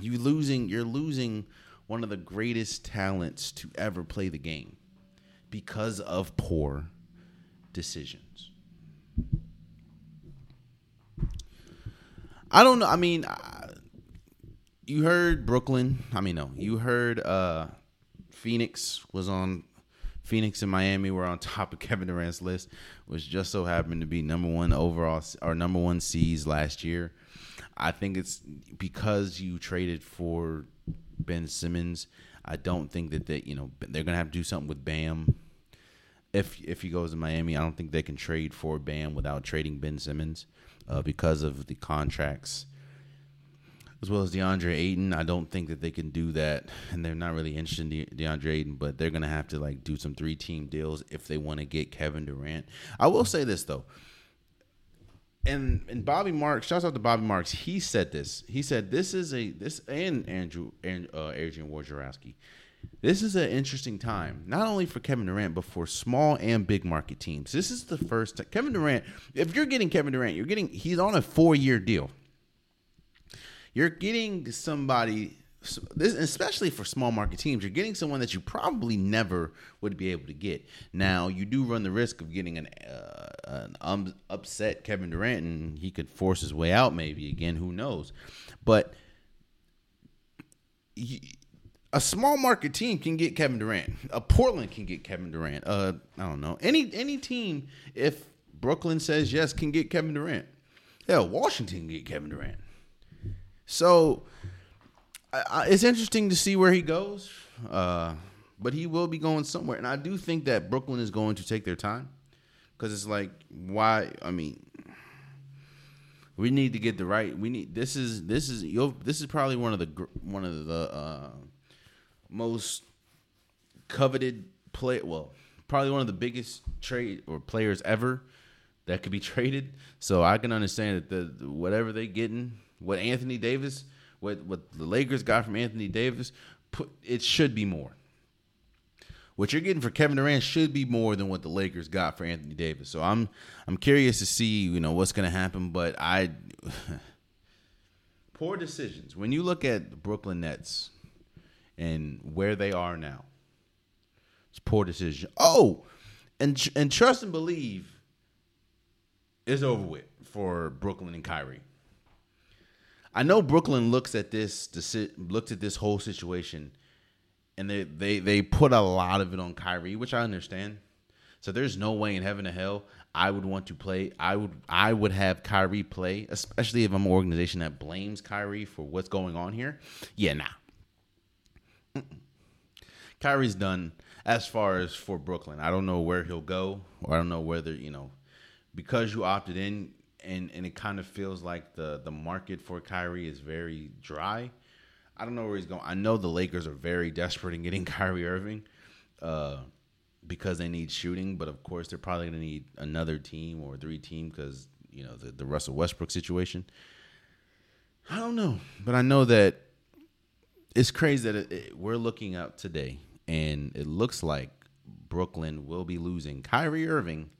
you losing. You're losing one of the greatest talents to ever play the game because of poor decisions. I don't know. I mean, you heard Brooklyn. I mean, no, you heard uh, Phoenix was on Phoenix and Miami were on top of Kevin Durant's list, which just so happened to be number one overall or number one seeds last year. I think it's because you traded for Ben Simmons. I don't think that they, you know, they're gonna have to do something with Bam. If if he goes to Miami, I don't think they can trade for Bam without trading Ben Simmons, uh, because of the contracts as well as DeAndre Ayton. I don't think that they can do that, and they're not really interested in De- DeAndre Ayton. But they're gonna have to like do some three team deals if they want to get Kevin Durant. I will say this though, and and Bobby Marks, shouts out to Bobby Marks. He said this. He said this is a this and Andrew and uh, Adrian Wojnarowski. This is an interesting time, not only for Kevin Durant, but for small and big market teams. This is the first time. Kevin Durant. If you're getting Kevin Durant, you're getting he's on a four year deal. You're getting somebody, this, especially for small market teams, you're getting someone that you probably never would be able to get. Now, you do run the risk of getting an, uh, an um, upset Kevin Durant, and he could force his way out maybe again. Who knows? But a small market team can get Kevin Durant. A Portland can get Kevin Durant. Uh, I don't know any any team if Brooklyn says yes can get Kevin Durant. Hell, Washington can get Kevin Durant. So I, it's interesting to see where he goes. Uh, but he will be going somewhere, and I do think that Brooklyn is going to take their time because it's like why? I mean, we need to get the right. We need this is this is this is probably one of the one of the uh, most coveted play. Well, probably one of the biggest trade or players ever that could be traded. So I can understand that the whatever they getting what Anthony Davis what what the Lakers got from Anthony Davis, put it should be more. What you're getting for Kevin Durant should be more than what the Lakers got for Anthony Davis. So I'm I'm curious to see you know what's going to happen, but I poor decisions. When you look at the Brooklyn Nets and where they are now, it's poor decision. Oh, and and trust and believe is over with for Brooklyn and Kyrie. I know Brooklyn looks at this looks at this whole situation, and they they they put a lot of it on Kyrie, which I understand. So there's no way in heaven or hell I would want to play. I would I would have Kyrie play, especially if I'm an organization that blames Kyrie for what's going on here. Yeah, nah. Kyrie's done as far as for Brooklyn. I don't know where he'll go, or I don't know whether you know because you opted in, and and it kind of feels like the the market for Kyrie is very dry. I don't know where he's going. I know the Lakers are very desperate in getting Kyrie Irving. Uh, because they need shooting, but of course they're probably going to need another team or three team because you know the the Russell Westbrook situation. I don't know, but I know that it's crazy that it, it, we're looking up today, and it looks like Brooklyn will be losing Kyrie Irving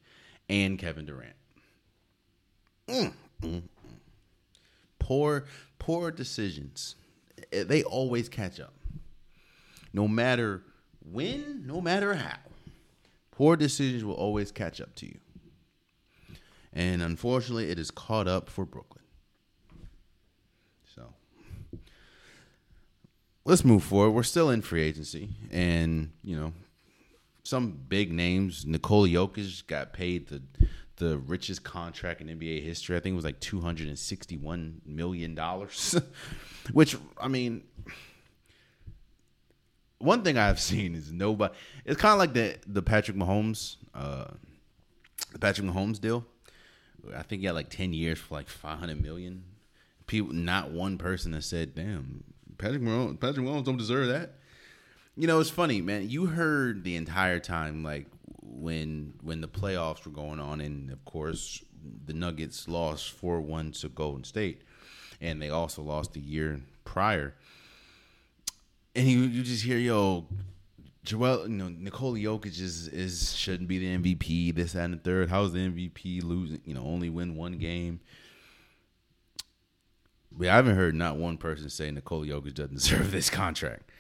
and Kevin Durant. Mm, mm, mm. Poor, poor decisions. They always catch up. No matter when, no matter how. Poor decisions will always catch up to you. And unfortunately, it is caught up for Brooklyn. So let's move forward. We're still in free agency. And, you know, some big names. Nikola Jokic got paid the the richest contract in NBA history. I think it was like two hundred and sixty one million dollars. Which I mean, one thing I've seen is nobody. It's kind of like the the Patrick Mahomes, uh, the Patrick Mahomes deal. I think he had like ten years for like five hundred million. People, not one person has said, "Damn, Patrick Mahomes, Patrick Mahomes don't deserve that." You know, it's funny, man. You heard the entire time, like when when the playoffs were going on, and of course the Nuggets lost four one to Golden State, and they also lost the year prior and you you just hear yo, Joel, you know Nikola Jokic is is shouldn't be the MVP. This and the third. How's the MVP losing? You know, only win one game. But I haven't heard not one person say Nikola Jokic doesn't deserve this contract.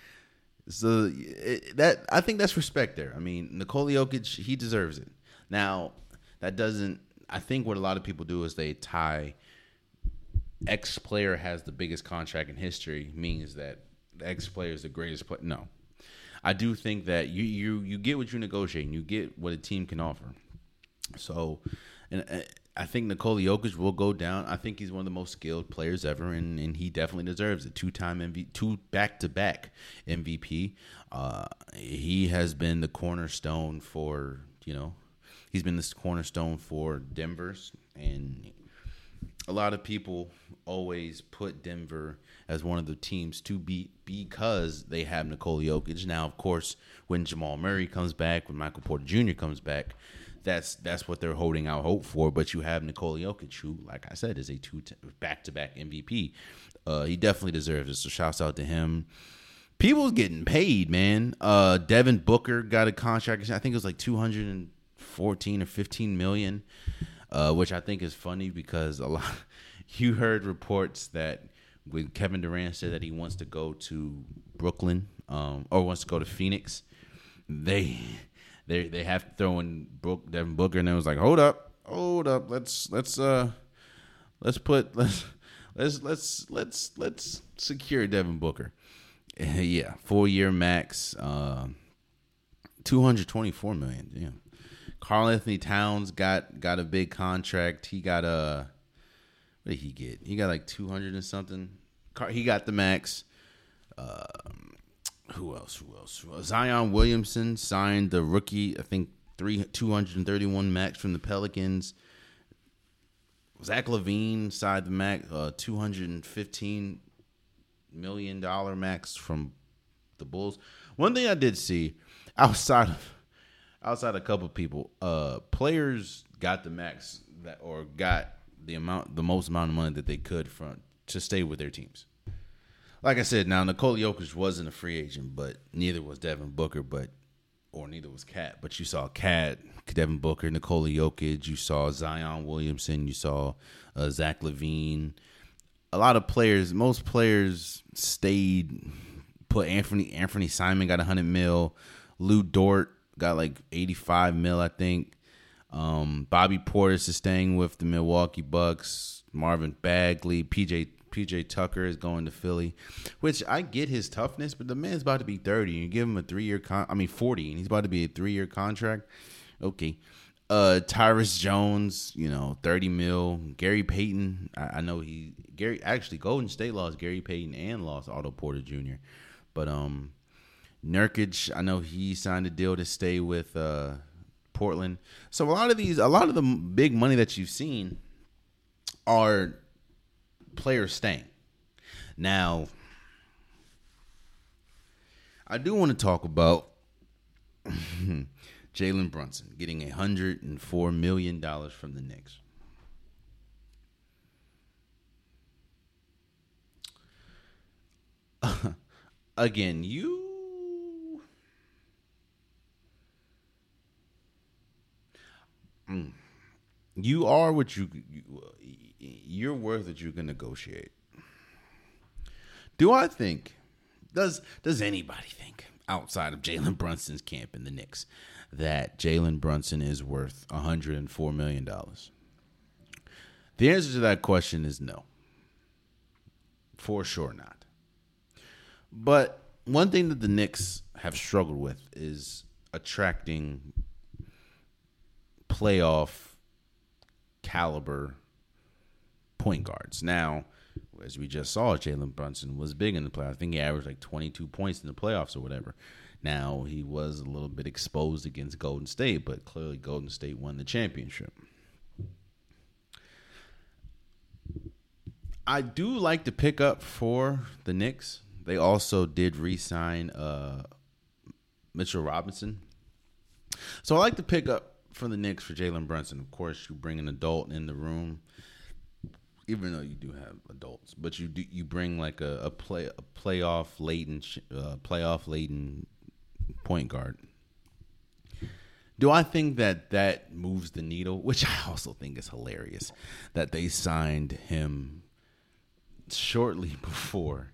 So it, that I think that's respect there. I mean, Nikola Jokic he deserves it. Now that doesn't. I think what a lot of people do is they tie X player has the biggest contract in history means that X player is the greatest player. No, I do think that you you you get what you negotiate and You get what a team can offer. So, and uh, I think Nikola Jokic will go down. I think he's one of the most skilled players ever, and, and he definitely deserves it. Two time MVP, two back to back MVP. Uh, he has been the cornerstone for you know, he's been this cornerstone for Denver's, and a lot of people always put Denver as one of the teams to beat because they have Nikola Jokic. Now, of course, when Jamal Murray comes back, when Michael Porter Jr. comes back, that's that's what they're holding out hope for. But you have Nikola Jokic, who, like I said, is a two back to back MVP. Uh, he definitely deserves it. So shouts out to him. People's getting paid, man. Uh, Devin Booker got a contract. I think it was like two hundred and fourteen or fifteen million, uh, which I think is funny because a lot. You heard reports that when Kevin Durant said that he wants to go to Brooklyn um, or wants to go to Phoenix, they they they have to throw in Brook Devin Booker, and it was like, hold up, hold up, let's let's uh let's put let's let's let's let's let's secure Devin Booker. yeah, four year max, uh, two hundred twenty four million. Yeah, Karl-Anthony Towns got got a big contract. He got a what did he get? He got like two hundred and something. He got the max. Um, who else? Who else? Zion Williamson signed the rookie. I think three two hundred and thirty one max from the Pelicans. Zach LaVine signed the max uh, two hundred and fifteen million dollar max from the Bulls. One thing I did see outside of outside a couple people, uh, players got the max that or got the amount, the most amount of money that they could from to stay with their teams. Like I said, now Nikola Jokic wasn't a free agent, but neither was Devin Booker, but or neither was KAT. But you saw KAT, Devin Booker, Nikola Jokic. You saw Zion Williamson. You saw uh, Zach LaVine. A lot of players, most players stayed. Put Anthony Anthony Simon got hundred mil. Lu Dort got like eighty five mil, I think. Um, Bobby Portis is staying with the Milwaukee Bucks. Marvin Bagley, PJ PJ Tucker is going to Philly, which I get his toughness, but the man's about to be 30. You give him a three year con I mean 40, and he's about to be a three year contract. Okay. Uh Tyus Jones, you know, 30 mil. Gary Payton, I, I know he Gary actually Golden State lost Gary Payton and lost Otto Porter Jr. But um Nurkic, I know he signed a deal to stay with uh Portland. So a lot of these a lot of the big money that you've seen are players staying. Now, I do want to talk about Jalen Brunson getting a hundred and four million dollars from the Knicks. Again, you mm, you are what you, you you're worth that you can negotiate. Do I think does does anybody think outside of Jalen Brunson's camp in the Knicks that Jalen Brunson is worth 104 million dollars? The answer to that question is no. For sure not. But one thing that the Knicks have struggled with is attracting playoff caliber point guards. Now, as we just saw, Jalen Brunson was big in the playoffs. I think he averaged like 22 points in the playoffs or whatever. Now, he was a little bit exposed against Golden State, but clearly Golden State won the championship. I do like to pick up for the Knicks. They also did re-sign uh, Mitchell Robinson. So I like to pick up for the Knicks for Jalen Brunson. Of course, you bring an adult in the room even though you do have adults, but you do you bring like a, a play a playoff laden uh, playoff laden point guard. Do I think that that moves the needle? Which I also think is hilarious that they signed him shortly before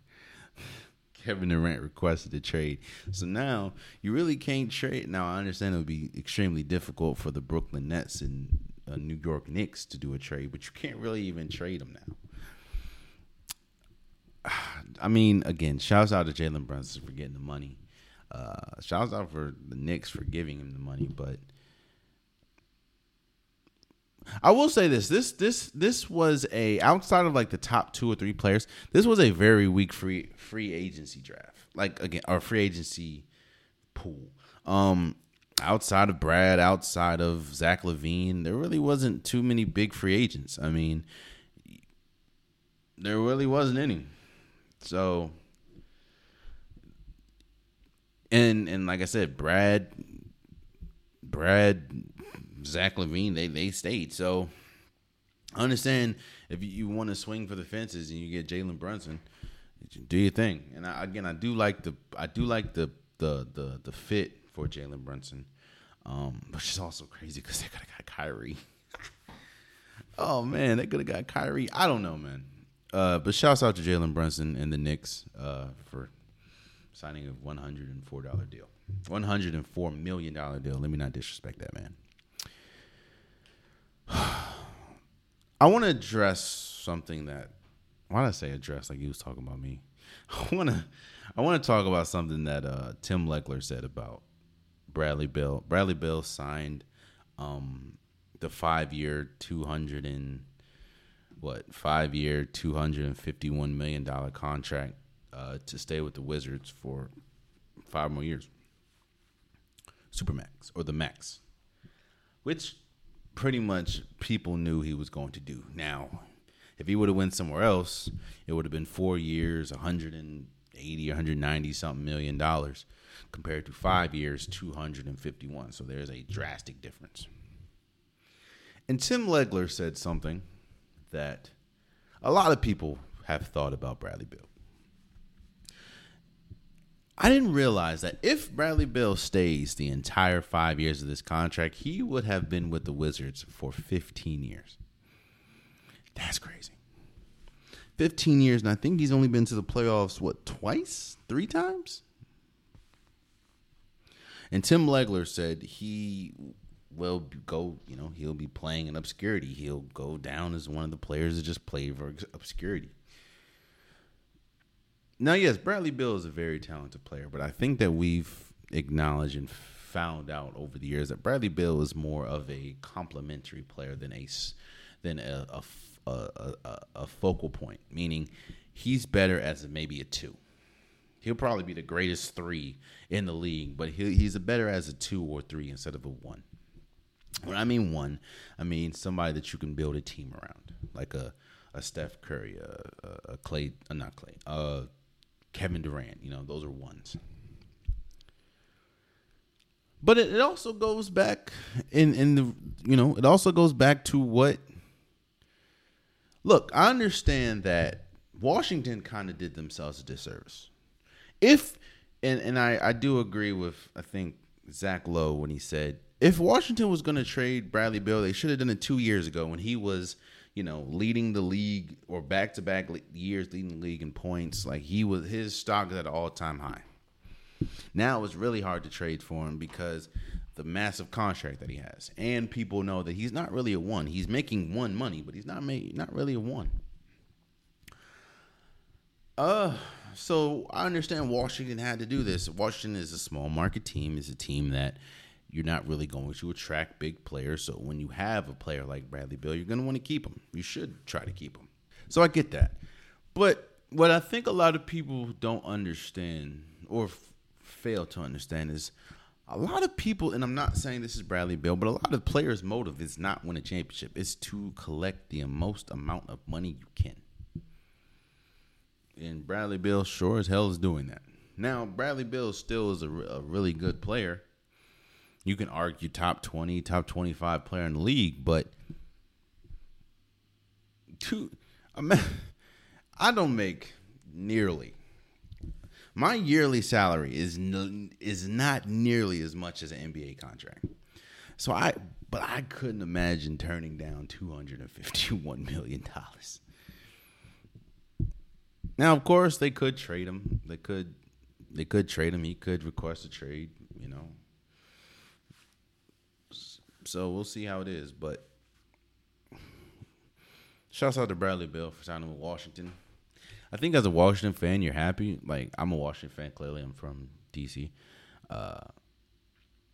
Kevin Durant requested a trade. So now you really can't trade. Now I understand it would be extremely difficult for the Brooklyn Nets and uh, New York Knicks to do a trade, but you can't really even trade him now. I mean, again, shouts out to Jalen Brunson for getting the money. Uh, shouts out for the Knicks for giving him the money, but I will say this: this this this was a outside of like the top two or three players. This was a very weak free free agency draft, like again, our free agency pool. Um, outside of Brad, outside of Zach LaVine, there really wasn't too many big free agents. I mean, there really wasn't any. So, and and like I said, Brad, Brad, Zach LaVine, they they stayed. So, I understand if you, want to swing for the fences and you get Jalen Brunson, do your thing. And I, again, I do like the I do like the the the the fit for Jalen Brunson. Um, but she's also crazy because they could have got Kyrie. oh man, they could have got Kyrie. I don't know, man. Uh, but shouts out to Jalen Brunson and the Knicks uh, for signing a one hundred and four dollar deal, one hundred and four million dollar deal. Let me not disrespect that man. I want to address something that. Why did I say address like he was talking about me? I want to. I want to talk about something that uh, Tim Legler said about Bradley Beal. Bradley Beal signed um, the five year, two hundred and what five year, two hundred and fifty one million dollar contract uh, to stay with the Wizards for five more years. Supermax or the max, which pretty much people knew he was going to do. Now, if he would have went somewhere else, it would have been four years, 180, 190 something million dollars compared to five years, 251. So there's a drastic difference. And Tim Legler said something that a lot of people have thought about Bradley Beal. I didn't realize that if Bradley Beal stays the entire five years of this contract, he would have been with the Wizards for 15 years. That's crazy. 15 years, and I think he's only been to the playoffs, what, twice? Three times? And Tim Legler said he will go, you know, he'll be playing in obscurity. He'll go down as one of the players that just played for obscurity. Now, yes, Bradley Beal is a very talented player, but I think that we've acknowledged and found out over the years that Bradley Beal is more of a complementary player than a than a, a, a, a focal point, meaning he's better as maybe a two. He'll probably be the greatest three in the league, but he, he's a better as a two or three instead of a one. When I mean one, I mean somebody that you can build a team around, like a a Steph Curry, a, a, Klay, uh, not Klay, uh, Kevin Durant. You know, those are ones. But it, it also goes back in in the you know it also goes back to what. Look, I understand that Washington kind of did themselves a disservice. If and and I I do agree with I think Zach Lowe when he said if Washington was going to trade Bradley Beal, they should have done it two years ago when he was you know, leading the league or back to back years leading the league in points. Like he was, his stock is at an all time high. Now it's really hard to trade for him because the massive contract that he has, and people know that he's not really a one. He's making one money, but he's not making not really a one. Uh, so I understand Washington had to do this. Washington is a small market team. Is a team that you're not really going to attract big players. So when you have a player like Bradley Beal, you're going to want to keep him. You should try to keep him. So I get that. But what I think a lot of people don't understand or f- fail to understand is a lot of people, and I'm not saying this is Bradley Beal, but a lot of players' motive is not win a championship. It's to collect the most amount of money you can. And Bradley Beal sure as hell is doing that. Now, Bradley Beal still is a, a really good player you can argue top 20, top 25 player in the league, but two, I don't make nearly. My yearly salary is is not nearly as much as an NBA contract. So I, but I couldn't imagine turning down two hundred and fifty-one million dollars. Now, of course, they could trade him. They could, they could trade him. He could request a trade. You know, so we'll see how it is. But shouts out to Bradley Beal for signing with Washington. I think as a Washington fan, you're happy. Like I'm a Washington fan. Clearly, I'm from DC. Uh,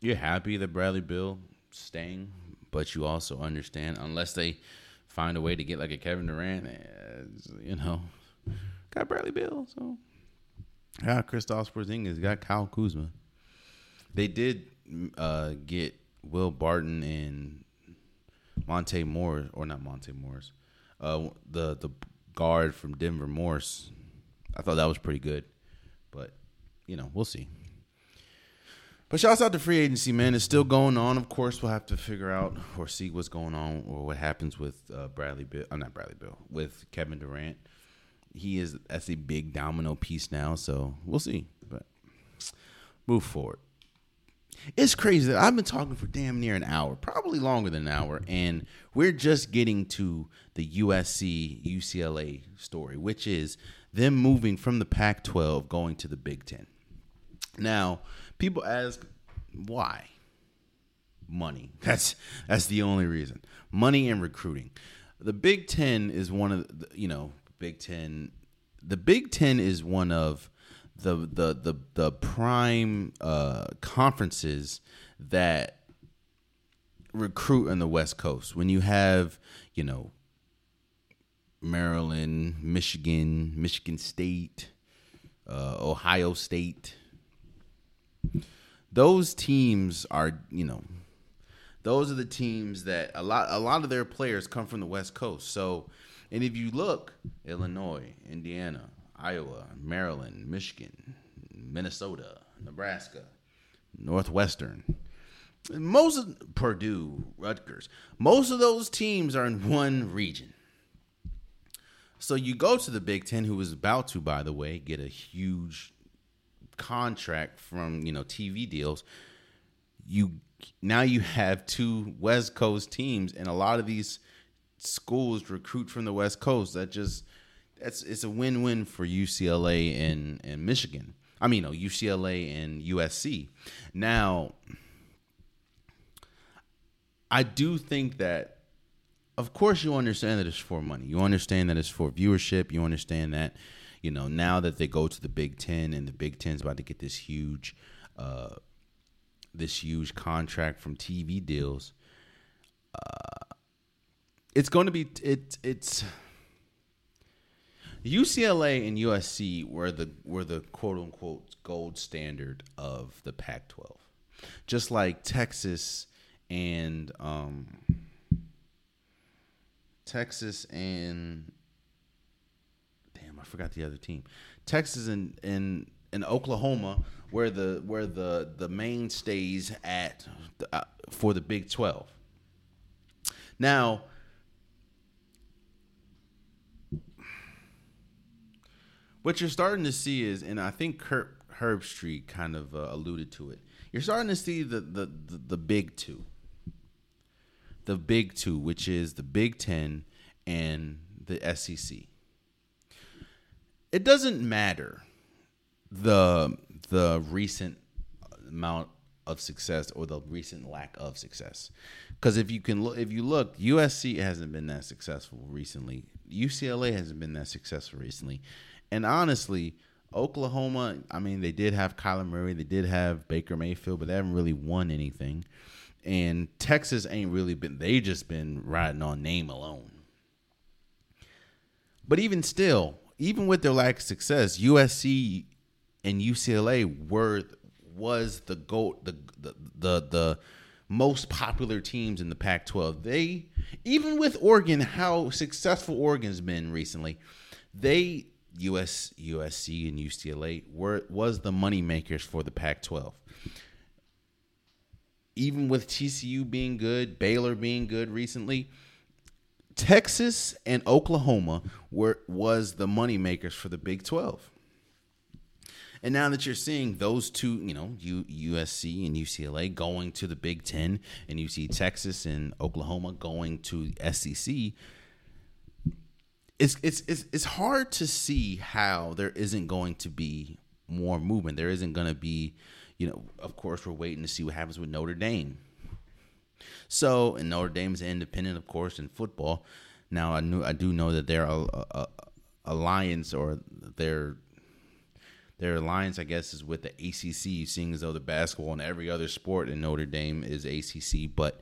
you're happy that Bradley Beal staying, but you also understand unless they find a way to get like a Kevin Durant, you know, got Bradley Beal. So got Kristaps Porzingis, got Kyle Kuzma. They did uh, get Will Barton and Monte Moore, or not Monte Morris, uh, the the guard from Denver Morris. I thought that was pretty good, but you know we'll see. But shouts out to free agency, man. It's still going on. Of course, we'll have to figure out or see what's going on or what happens with uh, Bradley Beal. I'm uh, not Bradley Beal with Kevin Durant. He is that's a big domino piece now, so we'll see. But move forward. It's crazy that I've been talking for damn near an hour, probably longer than an hour, and we're just getting to the USC UCLA story, which is them moving from the Pac 12 going to the Big Ten. Now, people ask why? Money. That's that's the only reason. Money and recruiting. The Big Ten is one of the, you know, Big Ten. The Big Ten is one of the the the the prime uh, conferences that recruit on the West Coast. When you have, you know, Maryland, Michigan, Michigan State, uh, Ohio State, those teams are, you know, those are the teams that a lot a lot of their players come from the West Coast. So, and if you look, Illinois, Indiana, Iowa, Maryland, Michigan, Minnesota, Nebraska, Northwestern. Most of Purdue, Rutgers, most of those teams are in one region. So you go to the Big Ten, who is about to, by the way, get a huge contract from you know TV deals, you now you have two West Coast teams, and a lot of these schools recruit from the West Coast. That just that's it's a win win for UCLA and and Michigan. I mean, no, UCLA and USC. Now, I do think that, of course, you understand that it's for money. You understand that it's for viewership. You understand that, you know, now that they go to the Big Ten and the Big Ten's about to get this huge, uh, this huge contract from TV deals. Uh, it's going to be it. It's UCLA and USC were the were the quote unquote gold standard of the Pac-12, just like Texas and um, Texas and damn, I forgot the other team. Texas and and, and Oklahoma where the where the the mainstays at uh, for the Big 12. Now, what you're starting to see is, and I think Kirk Herbstreit kind of uh, alluded to it. You're starting to see the, the the the big two, the big two, which is the Big Ten and the SEC. It doesn't matter the the recent amount of success or the recent lack of success. Because if you can if you look, USC hasn't been that successful recently. UCLA hasn't been that successful recently, and honestly, Oklahoma. I mean, they did have Kyler Murray, they did have Baker Mayfield, but they haven't really won anything. And Texas ain't really been. They just been riding on name alone. But even still, even with their lack of success, USC and UCLA were was the goat the the the, the most popular teams in the Pac-12. They even with Oregon, how successful Oregon's been recently, they US USC and UCLA were was the money makers for the Pac-12. Even with TCU being good, Baylor being good recently, Texas and Oklahoma were was the money makers for the Big 12. And now that you're seeing those two, you know, U, USC and UCLA going to the Big Ten, and you see Texas and Oklahoma going to the SEC, it's it's it's it's hard to see how there isn't going to be more movement. There isn't going to be, you know, of course we're waiting to see what happens with Notre Dame. So, and Notre Dame is independent, of course, in football. Now, I knew I do know that their alliance or their their alliance, I guess, is with the ACC, seeing as though the basketball and every other sport in Notre Dame is ACC. But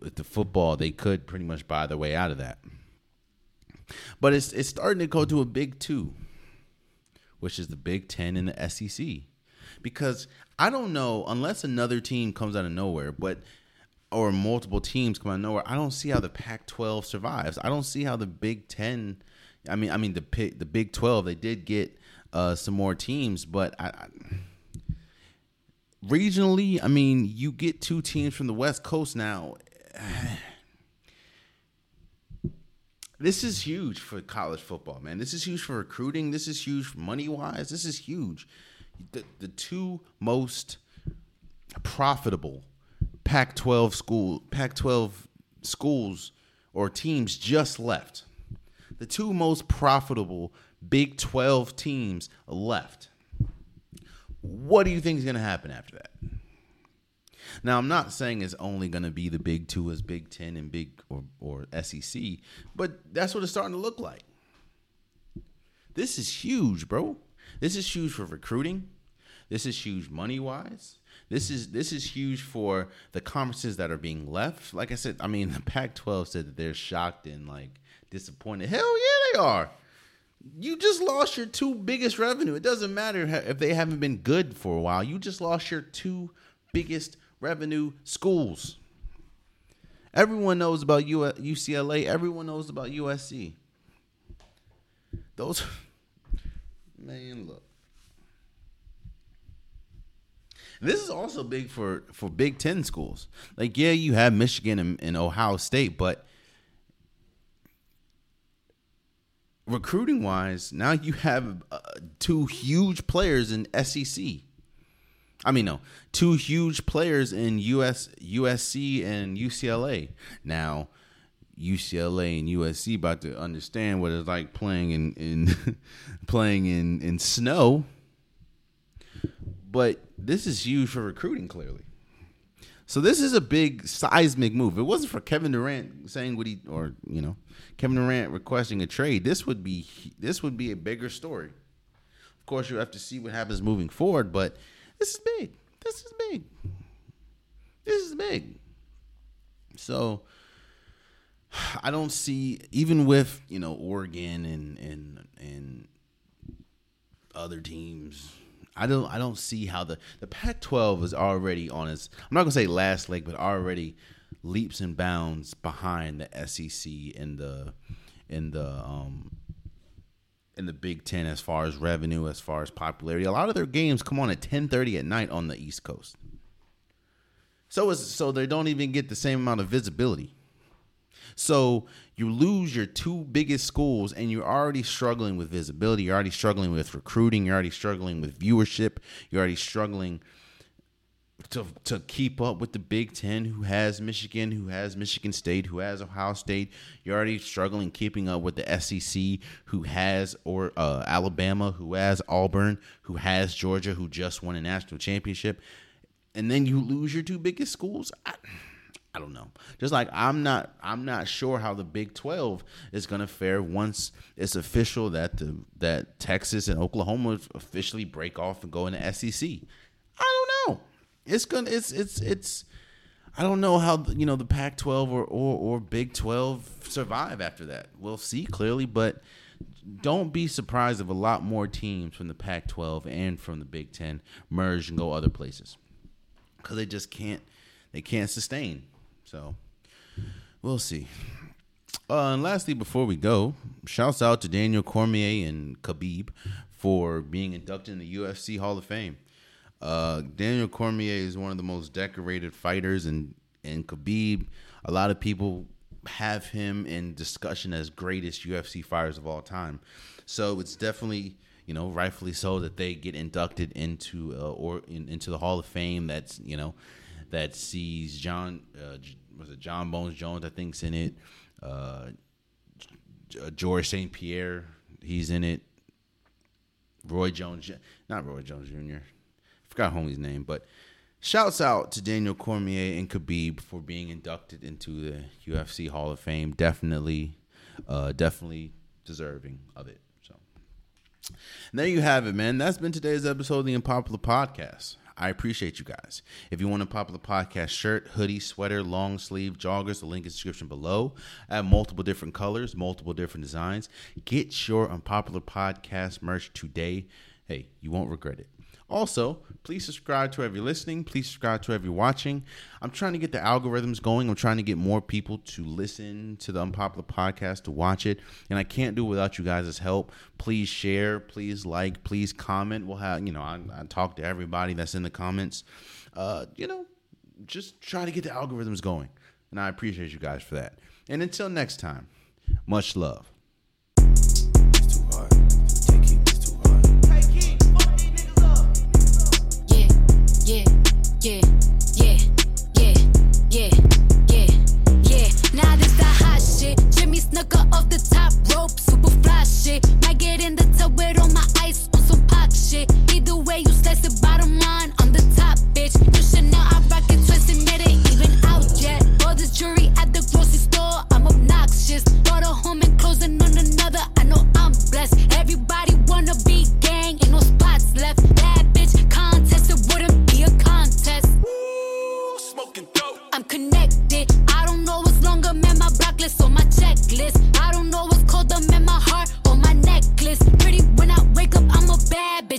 with the football, they could pretty much buy their way out of that. But it's it's starting to go to a big two, which is the Big Ten and the SEC. Because I don't know, unless another team comes out of nowhere, but or multiple teams come out of nowhere, I don't see how the Pac-12 survives. I don't see how the Big Ten. I mean, I mean the the Big 12. They did get uh, some more teams, but I, I, regionally, I mean, you get two teams from the West Coast now. This is huge for college football, man. This is huge for recruiting. This is huge money wise. This is huge. The, the two most profitable Pac-12 school Pac-12 schools or teams just left. The two most profitable Big 12 teams left. What do you think is going to happen after that? Now, I'm not saying it's only going to be the Big Two as Big Ten and Big or, or SEC, but that's what it's starting to look like. This is huge, bro. This is huge for recruiting. This is huge money wise. This is this is huge for the conferences that are being left. Like I said, I mean the Pac-12 said that they're shocked and like disappointed. Hell yeah, they are. You just lost your two biggest revenue. It doesn't matter if they haven't been good for a while. You just lost your two biggest revenue schools. Everyone knows about UCLA. Everyone knows about USC. Those, man, look. This is also big for for Big Ten schools. Like, yeah, you have Michigan and, and Ohio State, but recruiting wise, now you have uh, two huge players in SEC. I mean, no, two huge players in US, USC, and UCLA. Now, UCLA and USC about to understand what it's like playing in, in playing in, in snow. But this is huge for recruiting, clearly. So this is a big seismic move. It wasn't for Kevin Durant saying what he or you know Kevin Durant requesting a trade. This would be this would be a bigger story. Of course, you have to see what happens moving forward, but this is big. This is big. This is big. So I don't see even with you know Oregon and and and other teams I don't I don't see how the the Pac-12 is already on its I'm not gonna say last leg, but already leaps and bounds behind the SEC in the in the um in the Big Ten as far as revenue, as far as popularity. A lot of their games come on at 10:30 at night on the East Coast. So is so they don't even get the same amount of visibility. So you lose your two biggest schools and you're already struggling with visibility. You're already struggling with recruiting. You're already struggling with viewership. You're already struggling to, to keep up with the Big Ten, who has Michigan, who has Michigan State, who has Ohio State. You're already struggling keeping up with the SEC, who has or uh, Alabama, who has Auburn, who has Georgia, who just won a national championship, and then you lose your two biggest schools. I, I don't know. Just like I'm not I'm not sure how the Big 12 is going to fare once it's official that the that Texas and Oklahoma officially break off and go into SEC. It's to it's it's it's I don't know how you know the Pac-12 or, or or Big 12 survive after that. We'll see clearly, but don't be surprised if a lot more teams from the Pac-12 and from the Big 10 merge and go other places. Cuz they just can't they can't sustain so we'll see. Uh, and lastly, before we go, shouts out to Daniel Cormier and Khabib for being inducted in the UFC Hall of Fame. Uh, Daniel Cormier is one of the most decorated fighters, and and Khabib, a lot of people have him in discussion as greatest UFC fighters of all time. So it's definitely you know rightfully so that they get inducted into uh, or in, into the Hall of Fame. That's you know that sees John uh, was it Jon Bones Jones? I think's in it. Uh, uh George St. Pierre, he's in it. Roy Jones, not Roy Jones Jr. Forgot homie's name, but shouts out to Daniel Cormier and Khabib for being inducted into the UFC Hall of Fame. Definitely, uh, definitely deserving of it. So, and there you have it, man. That's been today's episode of the Unpopular Podcast. I appreciate you guys. If you want a popular podcast shirt, hoodie, sweater, long sleeve, joggers, the link is description below. I have multiple different colors, multiple different designs. Get your unpopular podcast merch today. Hey, you won't regret it. Also, please subscribe to you're listening. Please subscribe to you're watching. I'm trying to get the algorithms going. I'm trying to get more people to listen to the Unpopular Podcast, to watch it. And I can't do it without you guys' help. Please share, please like, please comment. We'll have, you know, I, I talk to everybody that's in the comments. Uh, you know, just try to get the algorithms going. And I appreciate you guys for that. And until next time, much love. Yeah, yeah, yeah, yeah, yeah, yeah, yeah. Now this the hot shit. Jimmy Snuka off the top rope, super fly shit. Might get in the tub with all my ice on some pop shit. Either way, you slice it, bottom line, I'm the top bitch. You should know I rock it, twist and made it even out yet. All this jewelry at the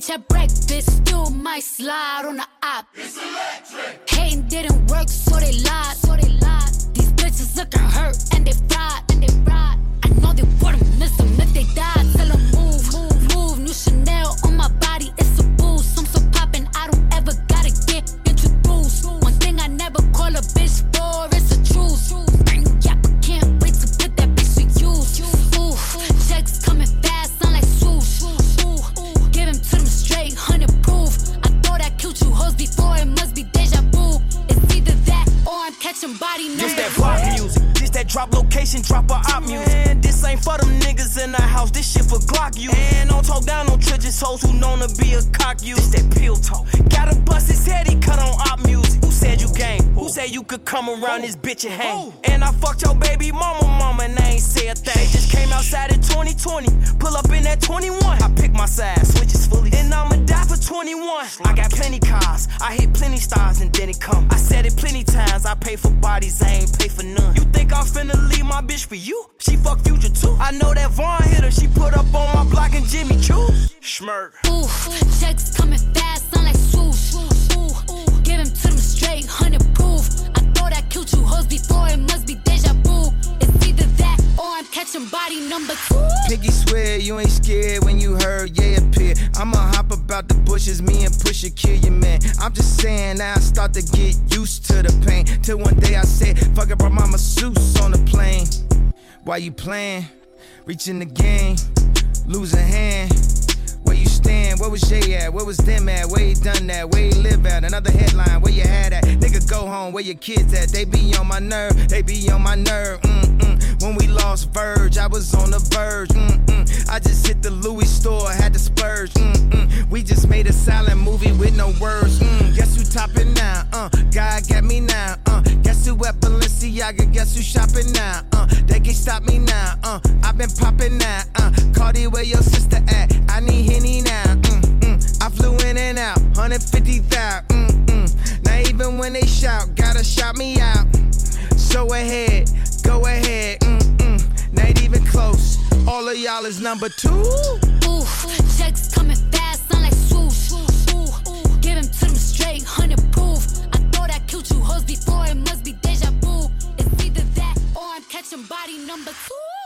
bitch at breakfast. Still might slide on the op. It's electric. Hating didn't work, so they lied. So they lied. These bitches looking hurt and they fried. And they fried. Body. This that pop music. This that drop location, drop a op music. Man, this ain't for them niggas in the house. This shit for Glock you. And don't talk down on trenches hoes who known to be a cock you. This that pill talk. Gotta bust his head, he cut on op music. Who said you came? Who said you could come around this bitch and hang? And I fucked your baby mama, mama, and I ain't say a thing. They just came outside in 2020. Pull up in that 21. I pick my side, switches fully. And I'ma die for 21. I got plenty cars. I hit plenty stars and then it come. I said it plenty times. I pay for bodies, I ain't pay for none. You think I'm finna leave my bitch for you? She fuck future too. I know that Vaughn hit her. She put up on my block and Jimmy Choo. Schmirk. Ooh, checks coming fast, sound like swoosh. Ooh, give him to them straight, hundred proof. I thought I killed you hoes before, it must be deja vu. It's either that or I'm catching body number two. Piggy swear you ain't scared when you heard yeah appear. I'ma hop about the bushes, me and Pusha kill your man. I'm just saying now I start to get used to the pain. Till one day I said, fuck it, brought my masseuse on the plane. Why you playing? Reaching the game, lose a hand. Where you stand? Where was Jay at? Where was them at? Where he done that? Where he live at? Another headline, where you had at? Nigga, go home, where your kids at? They be on my nerve, they be on my nerve. Mm-mm. When we lost Verge, I was on the verge. Mm-mm. I just hit the Louis store, had to splurge. Mm-mm. We just made a silent movie with no words. Mm. Guess who topping now? Uh, God got me now. Uh, guess who at Balenciaga? Guess who shopping now? Uh, they can't stop me now. Uh, I've been popping now. Uh, Cardi, where your sister at? I need skinny now. Mm, mm. I flew in and out, 150,000. Mm, mm. Now even when they shout, gotta shout me out. So ahead, go ahead. Mm, mm. Not even close. All of y'all is number two. Ooh, checks coming fast, sound like swoosh. Ooh, ooh. give him to them straight, hundred proof. I thought I killed two hoes before, it must be deja vu. It's either that or I'm catching body number two.